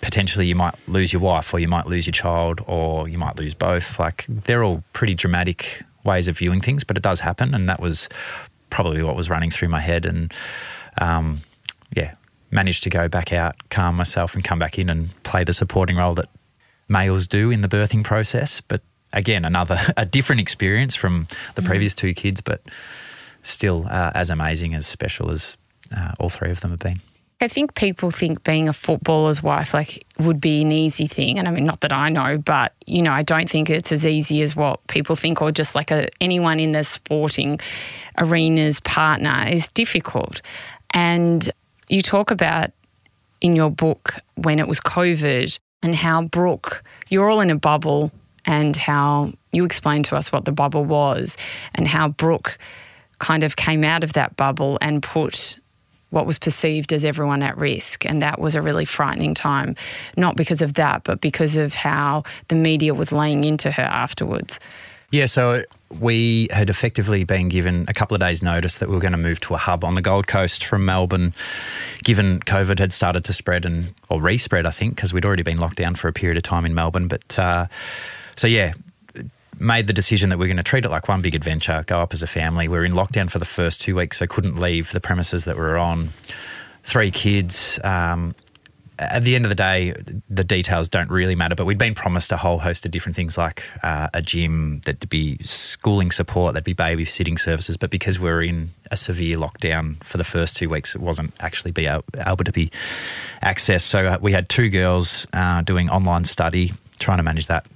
potentially you might lose your wife, or you might lose your child, or you might lose both. Like they're all pretty dramatic ways of viewing things, but it does happen, and that was probably what was running through my head, and um, yeah, managed to go back out, calm myself, and come back in and play the supporting role that males do in the birthing process. But again, another a different experience from the previous two kids, but still uh, as amazing, as special as uh, all three of them have been. I think people think being a footballer's wife like would be an easy thing, and I mean not that I know, but you know I don't think it's as easy as what people think, or just like a, anyone in the sporting arena's partner is difficult. And you talk about in your book when it was COVID and how Brooke, you're all in a bubble, and how you explained to us what the bubble was, and how Brooke kind of came out of that bubble and put what was perceived as everyone at risk. And that was a really frightening time, not because of that, but because of how the media was laying into her afterwards. Yeah, so we had effectively been given a couple of days' notice that we were going to move to a hub on the Gold Coast from Melbourne, given COVID had started to spread and or respread, I think, because we'd already been locked down for a period of time in Melbourne. But uh, so yeah, made the decision that we're going to treat it like one big adventure, go up as a family. We are in lockdown for the first two weeks, so couldn't leave the premises that we were on. Three kids. Um, at the end of the day, the details don't really matter, but we'd been promised a whole host of different things like uh, a gym, there'd be schooling support, there'd be babysitting services. But because we are in a severe lockdown for the first two weeks, it wasn't actually be able, able to be accessed. So uh, we had two girls uh, doing online study, trying to manage that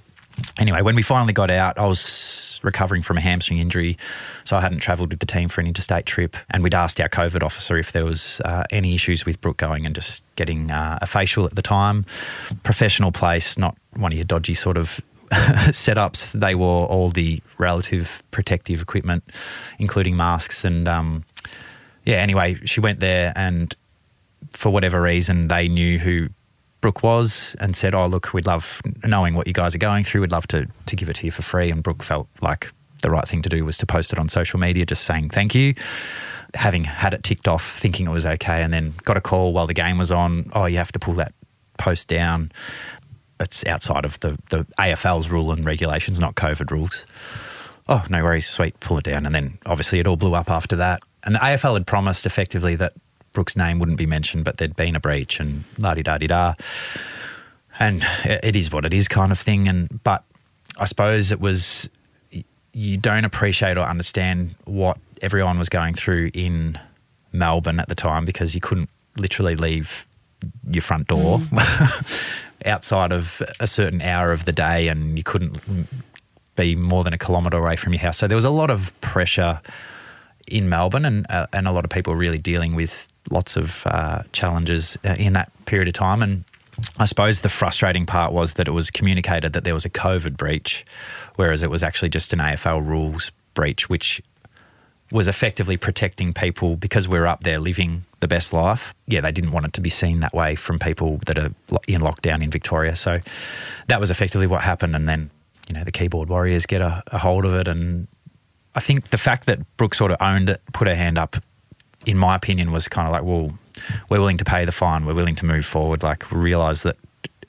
anyway, when we finally got out, I was recovering from a hamstring injury, so I hadn't travelled with the team for an interstate trip. And we'd asked our COVID officer if there was uh, any issues with Brooke going and just getting uh, a facial at the time. Professional place, not one of your dodgy sort of setups. They wore all the relative protective equipment, including masks. And um, yeah, anyway, she went there and for whatever reason, they knew who Brooke was and said, "Oh, look, we'd love knowing what you guys are going through. We'd love to to give it to you for free." And Brooke felt like the right thing to do was to post it on social media, just saying thank you. Having had it ticked off, thinking it was okay, and then got a call while the game was on. Oh, you have to pull that post down. It's outside of the the AFL's rule and regulations, not COVID rules. Oh, no worries, sweet, pull it down. And then obviously it all blew up after that. And the AFL had promised effectively that Brooke's name wouldn't be mentioned, but there'd been a breach and la di da di da. And it is what it is, kind of thing. And but I suppose it was you don't appreciate or understand what everyone was going through in Melbourne at the time because you couldn't literally leave your front door mm. outside of a certain hour of the day, and you couldn't be more than a kilometre away from your house. So there was a lot of pressure in Melbourne, and uh, and a lot of people really dealing with lots of uh, challenges uh, in that period of time. And I suppose the frustrating part was that it was communicated that there was a COVID breach, whereas it was actually just an AFL rules breach, which was effectively protecting people because we are up there living the best life. Yeah, they didn't want it to be seen that way from people that are in lockdown in Victoria. So that was effectively what happened. And then, you know, the keyboard warriors get a, a hold of it. And I think the fact that Brooke sort of owned it, put her hand up, in my opinion, was kind of like, well, we're willing to pay the fine. We're willing to move forward. Like, realise that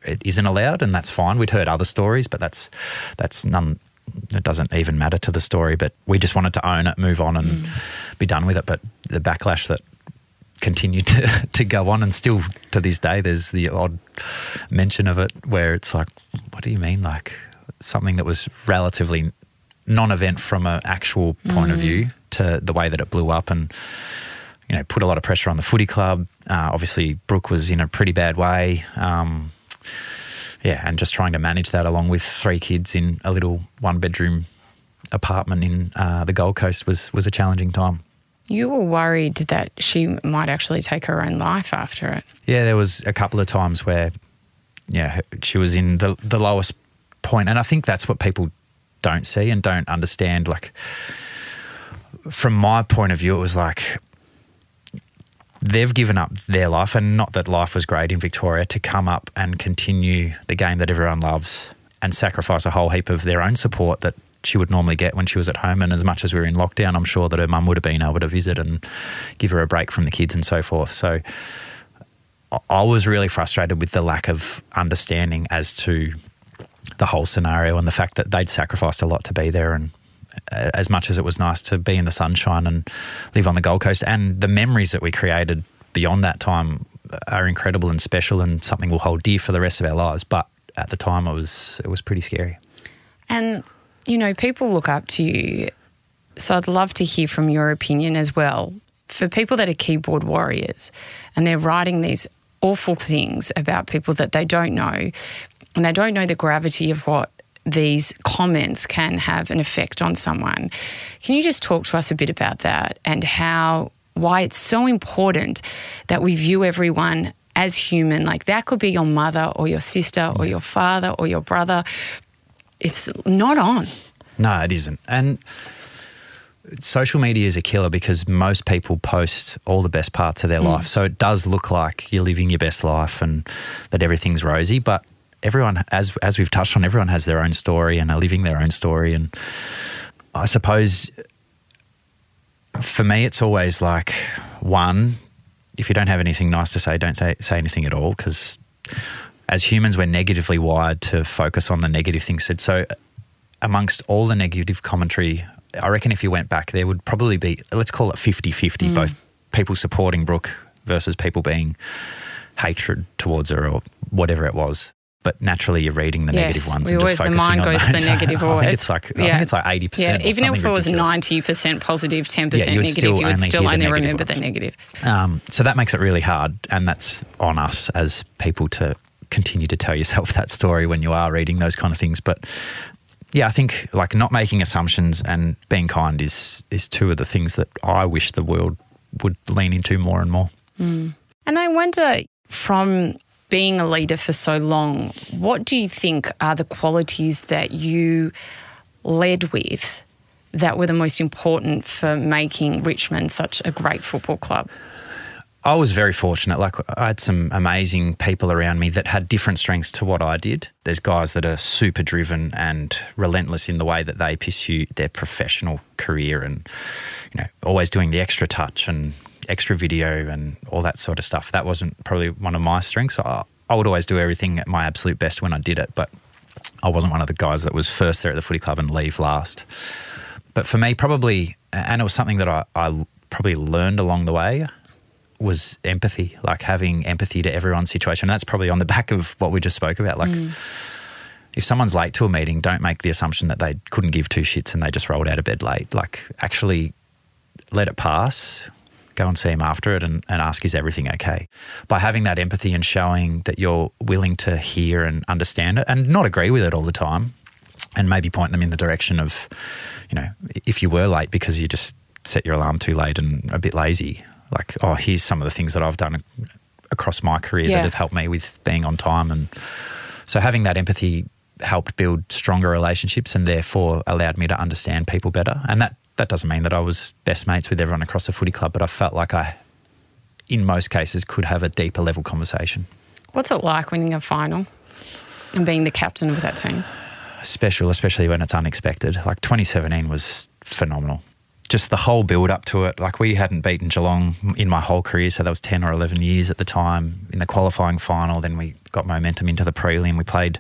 it isn't allowed, and that's fine. We'd heard other stories, but that's that's none. It doesn't even matter to the story. But we just wanted to own it, move on, and mm. be done with it. But the backlash that continued to, to go on, and still to this day, there's the odd mention of it where it's like, what do you mean? Like something that was relatively non-event from an actual point mm. of view to the way that it blew up and you know, put a lot of pressure on the footy club. Uh, obviously, Brooke was in a pretty bad way. Um, yeah, and just trying to manage that along with three kids in a little one bedroom apartment in uh, the Gold Coast was was a challenging time. You were worried that she might actually take her own life after it. Yeah, there was a couple of times where, yeah, she was in the the lowest point, and I think that's what people don't see and don't understand. Like, from my point of view, it was like they've given up their life, and not that life was great in Victoria, to come up and continue the game that everyone loves and sacrifice a whole heap of their own support that she would normally get when she was at home. And as much as we were in lockdown, I'm sure that her mum would have been able to visit and give her a break from the kids and so forth. So I- was really frustrated with the lack of understanding as to the whole scenario and the fact that they'd sacrificed a lot to be there. And as much as it was nice to be in the sunshine and live on the Gold Coast, and the memories that we created beyond that time are incredible and special and something we'll hold dear for the rest of our lives. But at the time, it was it was pretty scary. And, you know, people look up to you. So I'd love to hear from your opinion as well. For people that are keyboard warriors and they're writing these awful things about people that they don't know and they don't know the gravity of what these comments can have an effect on someone. Can you just talk to us a bit about that and how why it's so important that we view everyone as human like that could be your mother or your sister or your father or your brother it's not on. No, it isn't. And social media is a killer because most people post all the best parts of their mm. life. So it does look like you're living your best life and that everything's rosy, but everyone as as we've touched on everyone has their own story and are living their own story and I suppose for me it's always like one if you don't have anything nice to say don't th- say anything at all because as humans we're negatively wired to focus on the negative things said so amongst all the negative commentary, I reckon if you went back, there would probably be, let's call it 50 50, Mm. both people supporting Brooke versus people being hatred towards her or whatever it was. But naturally, you're reading the Yes, negative ones we and just always- the focusing mind on goes to those. the negative I think it's like I Yeah. think it's like eighty percent. Yeah, even if it was ninety percent positive, ten percent would negative, you would only still the only remember the negative. Um, so that makes it really hard, and that's on us as people to continue to tell yourself that story when you are reading those kind of things. But yeah, I think like not making assumptions and being kind is is two of the things that I wish the world would lean into more and more. And I wonder, from being a leader for so long, what do you think are the qualities that you led with that were the most important for making Richmond such a great football club? I was very fortunate. Like I had some amazing people around me that had different strengths to what I did. There's guys that are super driven and relentless in the way that they pursue their professional career and you know, always doing the extra touch and extra video and all that sort of stuff. That wasn't probably one of my strengths. I, I would always do everything at my absolute best when I did it, but I wasn't one of the guys that was first there at the footy club and leave last. But for me, probably, and it was something that I, I probably learned along the way, was empathy, like having empathy to everyone's situation. And that's probably on the back of what we just spoke about. Like, mm. if someone's late to a meeting, don't make the assumption that they couldn't give two shits and they just rolled out of bed late. Like, actually let it pass, go and see him after it and, and ask, is everything okay? By having that empathy and showing that you're willing to hear and understand it and not agree with it all the time and maybe point them in the direction of, you know, if you were late because you just set your alarm too late and a bit lazy, like, oh, here's some of the things that I've done across my career Yeah. that have helped me with being on time. And so having that empathy helped build stronger relationships and therefore allowed me to understand people better. And that, that doesn't mean that I was best mates with everyone across the footy club, but I felt like I, in most cases, could have a deeper level conversation. What's it like winning a final and being the captain of that team? special, especially when it's unexpected. Like 2017 was phenomenal. Just the whole build up to it. Like we hadn't beaten Geelong in my whole career, so that was 10 or 11 years at the time. In the qualifying final, then we got momentum into the prelim. We played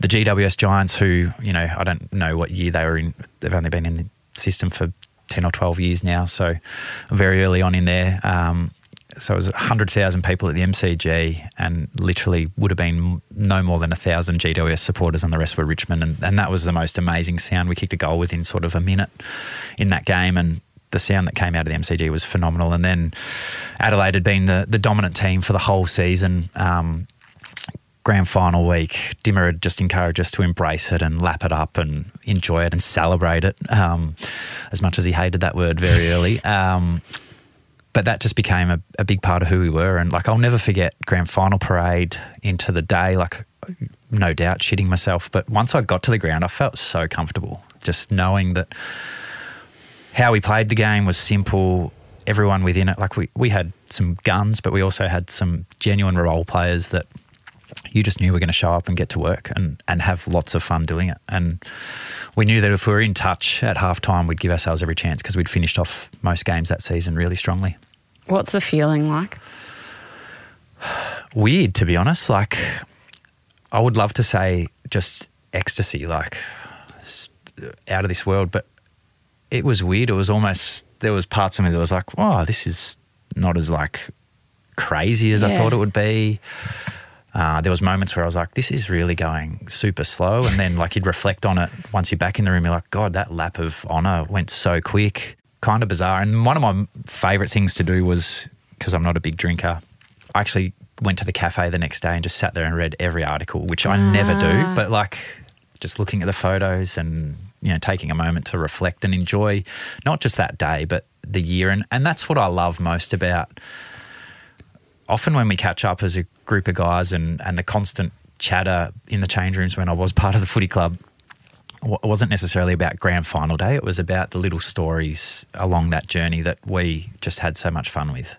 the GWS Giants, who, you know, I don't know what year they were in. They've only been in the system for 10 or 12 years now, so very early on in there. Um, so it was 100,000 people at the MCG and literally would have been no more than 1,000 GWS supporters and the rest were Richmond. And, and that was the most amazing sound. We kicked a goal within sort of a minute in that game and the sound that came out of the MCG was phenomenal. And then Adelaide had been the, the dominant team for the whole season. Um, grand final week, Dimma had just encouraged us to embrace it and lap it up and enjoy it and celebrate it. Um, as much as he hated that word very early. Um, but that just became a, a big part of who we were. And like, I'll never forget grand final parade into the day. Like, no doubt shitting myself. But once I got to the ground, I felt so comfortable just knowing that how we played the game was simple. Everyone within it, like we, we had some guns, but we also had some genuine role players that you just knew we were going to show up and get to work and, and have lots of fun doing it. And we knew that if we were in touch at half time, we'd give ourselves every chance because we'd finished off most games that season really strongly. What's the feeling like? Weird, to be honest. Like, I would love to say just ecstasy, like out of this world, but it was weird. It was almost, there was parts of me that was like, oh, this is not as like crazy as I thought it would be. Uh, there was moments where I was like, "This is really going super slow," and then like you'd reflect on it once you're back in the room. You're like, "God, that lap of honor went so quick." Kind of bizarre. And one of my favorite things to do was because I'm not a big drinker. I actually went to the cafe the next day and just sat there and read every article, which I never do. But like, just looking at the photos and you know taking a moment to reflect and enjoy not just that day, but the year. And and that's what I love most about often when we catch up as a group of guys and, and the constant chatter in the change rooms when I was part of the footy club wa- wasn't necessarily about grand final day. It was about the little stories along that journey that we just had so much fun with.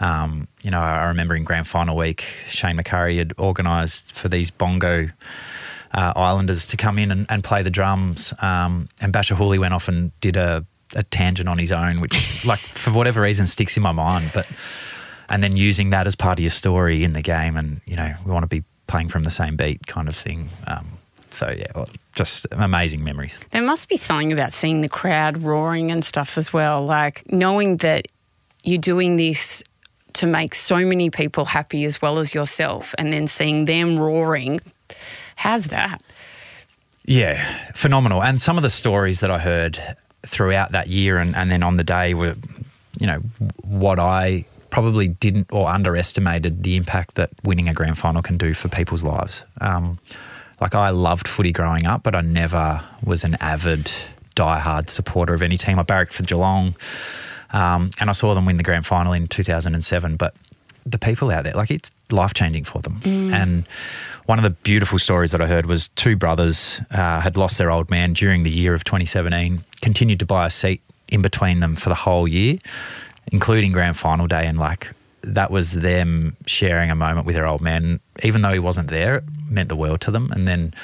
Um, you know, I remember in grand final week, Shane McCurry had organised for these bongo uh, islanders to come in and, and play the drums. Um, and Bachar Houli went off and did a, a tangent on his own, which, like, for whatever reason, sticks in my mind. But and then using that as part of your story in the game, and you know, we want to be playing from the same beat, kind of thing. Um, so yeah, well, just amazing memories. There must be something about seeing the crowd roaring and stuff as well. Like knowing that you're doing this to make so many people happy as well as yourself, and then seeing them roaring. How's that? Yeah, phenomenal. And some of the stories that I heard throughout that year and, and then on the day were, you know, what I probably didn't or underestimated the impact that winning a grand final can do for people's lives. Um, like I loved footy growing up, but I never was an avid, diehard supporter of any team. I barracked for Geelong, um, and I saw them win the grand final in 2007. But the people out there, like it's life changing for them. And one of the beautiful stories that I heard was two brothers uh, had lost their old man during the year of 2017, continued to buy a seat in between them for the whole year, including grand final day. And like that was them sharing a moment with their old man. Even though he wasn't there, it meant the world to them. And then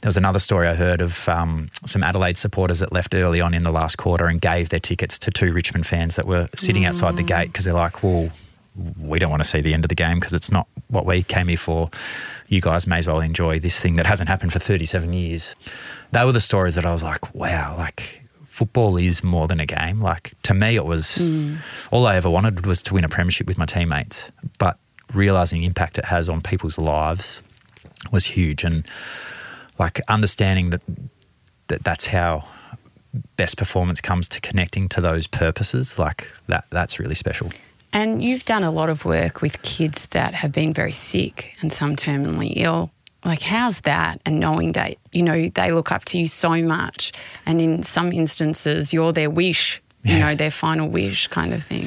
there was another story I heard of um, some Adelaide supporters that left early on in the last quarter and gave their tickets to two Richmond fans that were sitting outside the gate because they're like, well, we don't want to see the end of the game because it's not what we came here for. You guys may as well enjoy this thing that hasn't happened for 37 years. They were the stories that I was like, wow, like football is more than a game. Like to me, it was hmm. all I ever wanted was to win a premiership with my teammates. But realizing the impact it has on people's lives was huge. And like understanding that, that that's how best performance comes to connecting to those purposes, like that, that's really special. And you've done a lot of work with kids that have been very sick and some terminally ill. Like, how's that? And knowing that, you know, they look up to you so much. And in some instances, you're their wish, you know, their final wish kind of thing.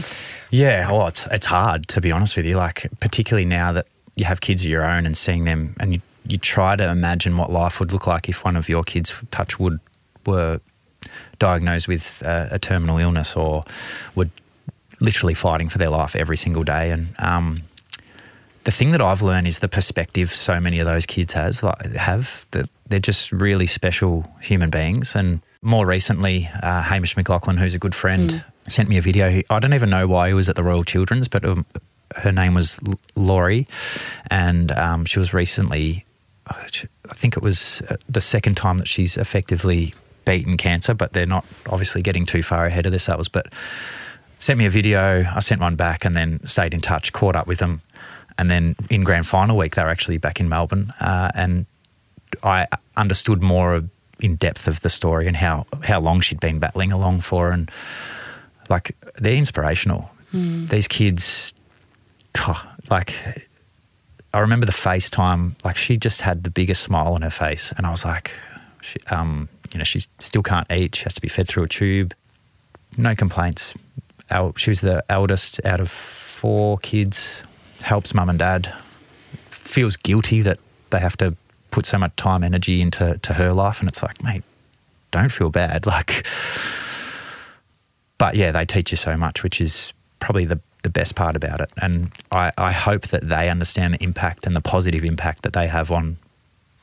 Yeah, well, it's it's hard to be honest with you. Like particularly now that you have kids of your own and seeing them, and you you try to imagine what life would look like if one of your kids, touch wood, were diagnosed with uh, a terminal illness or were literally fighting for their life every single day. And um, the thing that I've learned is the perspective so many of those kids has like have that they're just really special human beings. And more recently, uh, Hamish McLachlan, who's a good friend, sent me a video. I don't even know why he was at the Royal Children's, but um, her name was L- Laurie, and um, she was recently. uh, I think it was uh, the second time that she's effectively beaten cancer, but they're not obviously getting too far ahead of themselves. But sent me a video. I sent one back and then stayed in touch, caught up with them. And then in grand final week, they were actually back in Melbourne. Uh, and I understood more of, in depth of the story and how, how long she'd been battling along for. And like, they're inspirational. These kids, God, like, I remember the FaceTime, like she just had the biggest smile on her face. And I was like, she, um, you know, she still can't eat. She has to be fed through a tube. No complaints. Our, she was the eldest out of four kids, helps mum and dad, feels guilty that they have to put so much time, energy into to her life. And it's like, mate, don't feel bad. Like, but yeah, they teach you so much, which is probably the, the best part about it. And I, I hope that they understand the impact and the positive impact that they have on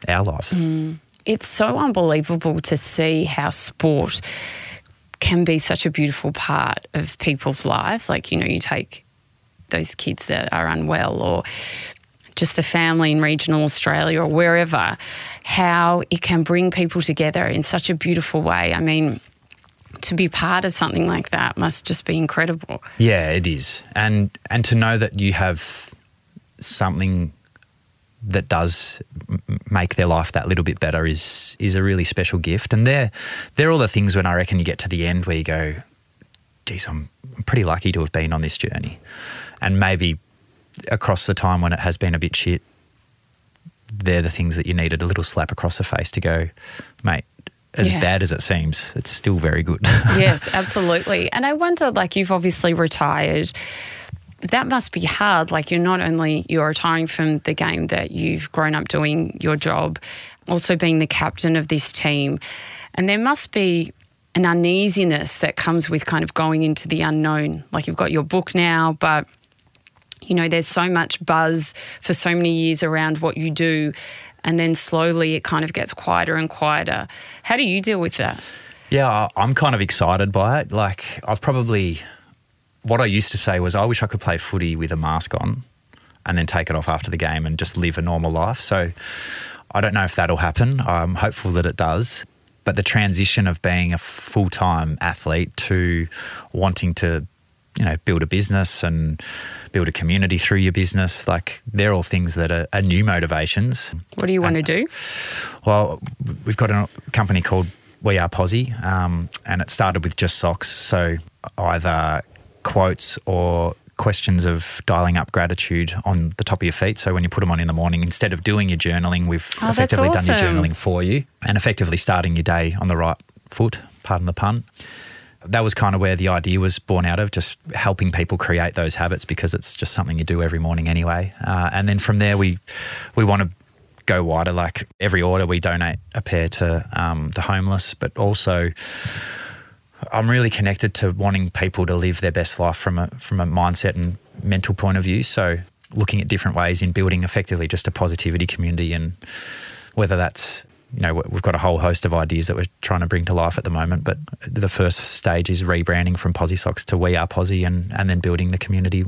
our lives. Mm. It's so unbelievable to see how sport can be such a beautiful part of people's lives. Like, you know, you take those kids that are unwell or just the family in regional Australia or wherever, how it can bring people together in such a beautiful way. I mean, to be part of something like that must just be incredible. Yeah, it is, and and to know that you have something that does make their life that little bit better is is a really special gift. And they're they're all the things when I reckon you get to the end where you go, geez, I'm pretty lucky to have been on this journey, and maybe across the time when it has been a bit shit, they're the things that you needed a little slap across the face to go, mate. As Yeah. bad as it seems, it's still very good. yes, absolutely. And I wonder, like, you've obviously retired. That must be hard. Like, you're not only you're retiring from the game that you've grown up doing your job, also being the captain of this team, and there must be an uneasiness that comes with kind of going into the unknown. Like, you've got your book now, but you know, there's so much buzz for so many years around what you do, and then slowly it kind of gets quieter and quieter. How do you deal with that? Yeah, I'm kind of excited by it. Like, I've probably, what I used to say was, I wish I could play footy with a mask on and then take it off after the game and just live a normal life. So I don't know if that'll happen. I'm hopeful that it does. But the transition of being a full time athlete to wanting to, you know, build a business and build a community through your business, like they're all things that are, are new motivations. What do you want to do? Well, we've got a company called We Are Posy, um, and it started with just socks. So either quotes or questions of dialing up gratitude on the top of your feet. So when you put them on in the morning, instead of doing your journaling, we've Oh, effectively done your journaling for you and effectively starting your day on the right foot, pardon the pun. That was kind of where the idea was born out of, just helping people create those habits because it's just something you do every morning anyway. Uh, and then from there, we we want to go wider. Like every order, we donate a pair to um, the homeless, but also I'm really connected to wanting people to live their best life from a from a mindset and mental point of view. So looking at different ways in building effectively just a positivity community, and whether that's you know we've got a whole host of ideas that we're trying to bring to life at the moment. But the first stage is rebranding from Posy Socks to We Are Posy, and and then building the community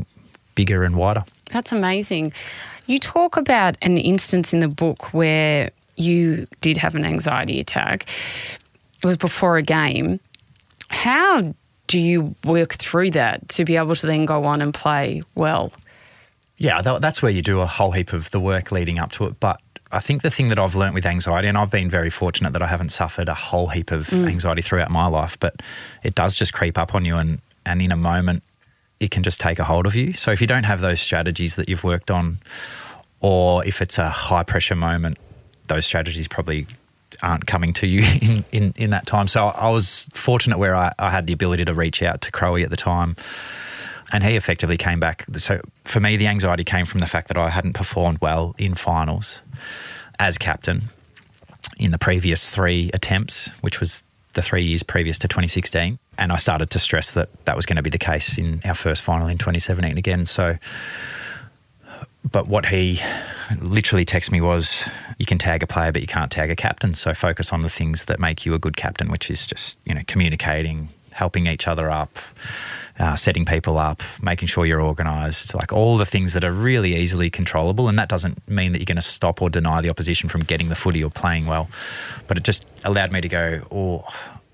bigger and wider. That's amazing. You talk about an instance in the book where you did have an anxiety attack. It was before a game. How do you work through that to be able to then go on and play well? Yeah, that's where you do a whole heap of the work leading up to it. But I think the thing that I've learnt with anxiety, and I've been very fortunate that I haven't suffered a whole heap of mm. anxiety throughout my life, but it does just creep up on you, and and in a moment, it can just take a hold of you. So if you don't have those strategies that you've worked on, or if it's a high pressure moment, those strategies probably aren't coming to you in, in, in that time. So I was fortunate where I, I had the ability to reach out to Crowe at the time and he effectively came back. So for me, the anxiety came from the fact that I hadn't performed well in finals as captain in the previous three attempts, which was the three years previous to 2016. And I started to stress that that was going to be the case in our first final in 2017 again. So, but what he literally texted me was, you can tag a player, but you can't tag a captain. So focus on the things that make you a good captain, which is just, you know, communicating, helping each other up, uh, setting people up, making sure you're organised, like all the things that are really easily controllable. And that doesn't mean that you're going to stop or deny the opposition from getting the footy or playing well. But it just allowed me to go, oh,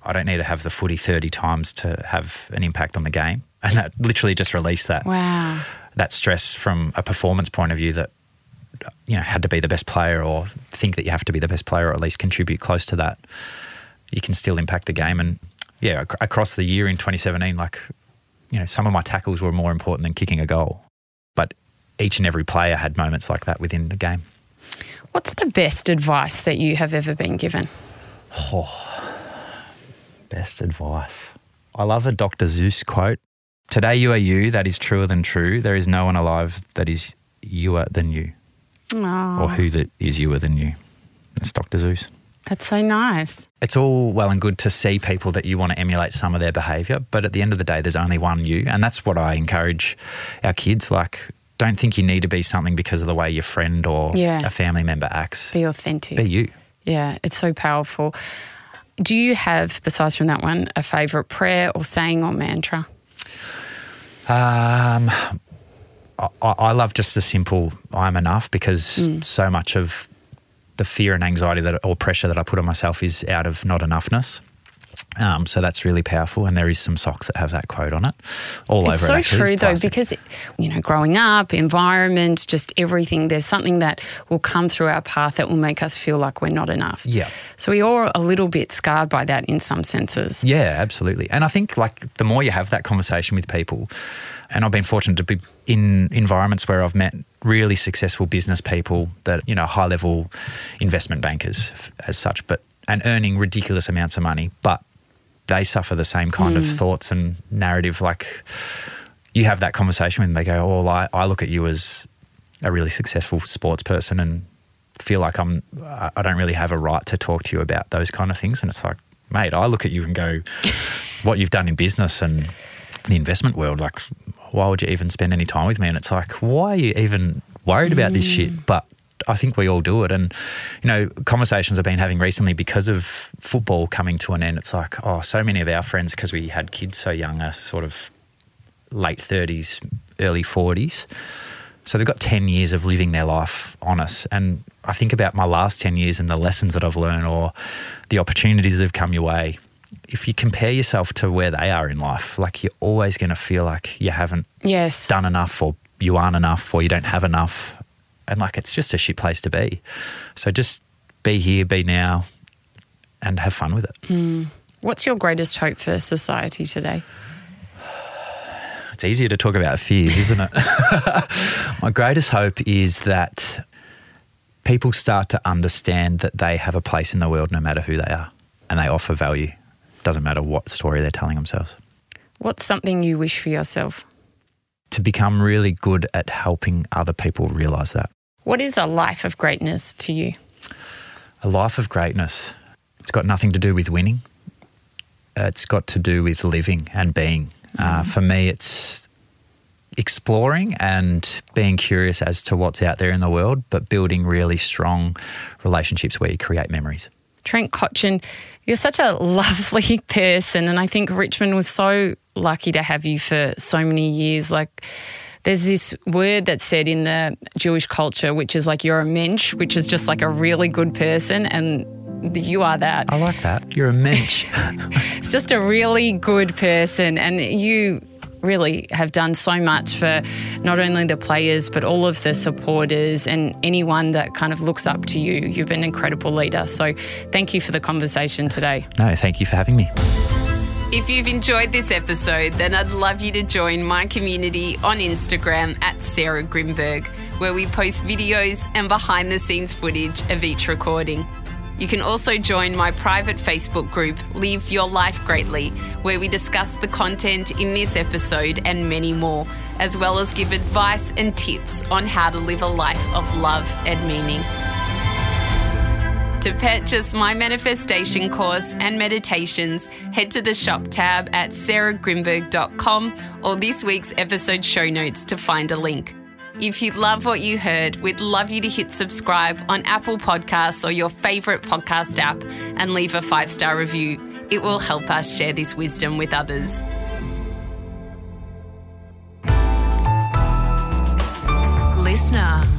I don't need to have the footy 30 times to have an impact on the game. And that literally just released that Wow. that stress from a performance point of view that you know had to be the best player or think that you have to be the best player or at least contribute close to that you can still impact the game and yeah ac- across the year in 2017 like you know some of my tackles were more important than kicking a goal but each and every player had moments like that within the game. What's the best advice that you have ever been given? Oh, Best advice. I love a Dr. Seuss quote. Today you are you, that is truer than true. There is no one alive that is youer than you, Oh, or who that is youer than you. That's Dr. Seuss. That's so nice. It's all well and good to see people that you want to emulate some of their behavior, but at the end of the day, there's only one you. And that's what I encourage our kids. Like, don't think you need to be something because of the way your friend or Yeah. a family member acts. Be authentic. Be you. Yeah, it's so powerful. Do you have, besides from that one, a favourite prayer or saying or mantra? Um, I, I love just the simple I'm enough because Mm. so much of the fear and anxiety that or pressure that I put on myself is out of not enoughness. Um, so that's really powerful, and there is some socks that have that quote on it, all It's over. so it actually. true though, because you know, growing up, environment, just everything. There's something that will come through our path that will make us feel like we're not enough. Yeah. So we are a little bit scarred by that in some senses. Yeah, absolutely. And I think like the more you have that conversation with people, and I've been fortunate to be in environments where I've met really successful business people that you know high level investment bankers as such, but and earning ridiculous amounts of money, but they suffer the same kind of hmm. thoughts and narrative. Like you have that conversation with them, they go, "Oh, I, I look at you as a really successful sports person and feel like I'm I I don't really have a right to talk to you about those kind of things. And it's like, mate, I look at you and go, what you've done in business and the investment world, like, why would you even spend any time with me? And it's like, why are you even worried about this shit? Mm. But I think we all do it. And, you know, conversations I've been having recently because of football coming to an end, it's like, oh, so many of our friends, because we had kids so young, are sort of late 30s, early 40s. So they've got 10 years of living their life on us. And I think about my last 10 years and the lessons that I've learned or the opportunities that have come your way. If you compare yourself to where they are in life, like you're always going to feel like you haven't Yes. done enough or you aren't enough or you don't have enough. And like it's just a shit place to be. So just be here, be now, and have fun with it. Hmm. What's your greatest hope for society today? It's easier to talk about fears, isn't it? My greatest hope is that people start to understand that they have a place in the world no matter who they are and they offer value. Doesn't matter what story they're telling themselves. What's something you wish for yourself? To become really good at helping other people realize that. What is a life of greatness to you? A life of greatness, it's got nothing to do with winning. It's got to do with living and being. Uh, for me, it's exploring and being curious as to what's out there in the world, but building really strong relationships where you create memories. Trent Cotchin, you're such a lovely person, and I think Richmond was so lucky to have you for so many years. Like, there's this word that's said in the Jewish culture, which is like you're a mensch, which is just like a really good person, and you are that. I like that. You're a mensch. It's just a really good person, and you really have done so much for not only the players but all of the supporters and anyone that kind of looks up to you. You've been an incredible leader. So, thank you for the conversation today. no, thank you for having me. If you've enjoyed this episode, then I'd love you to join my community on Instagram at Sarah Grynberg, where we post videos and behind the scenes footage of each recording. You can also join my private Facebook group, Live Your Life Greatly, where we discuss the content in this episode and many more, as well as give advice and tips on how to live a life of love and meaning. To purchase my manifestation course and meditations, head to the shop tab at sarahgrynberg.com or this week's episode show notes to find a link. If you love what you heard, we'd love you to hit subscribe on Apple Podcasts or your favourite podcast app and leave a five star review. It will help us share this wisdom with others. Listener.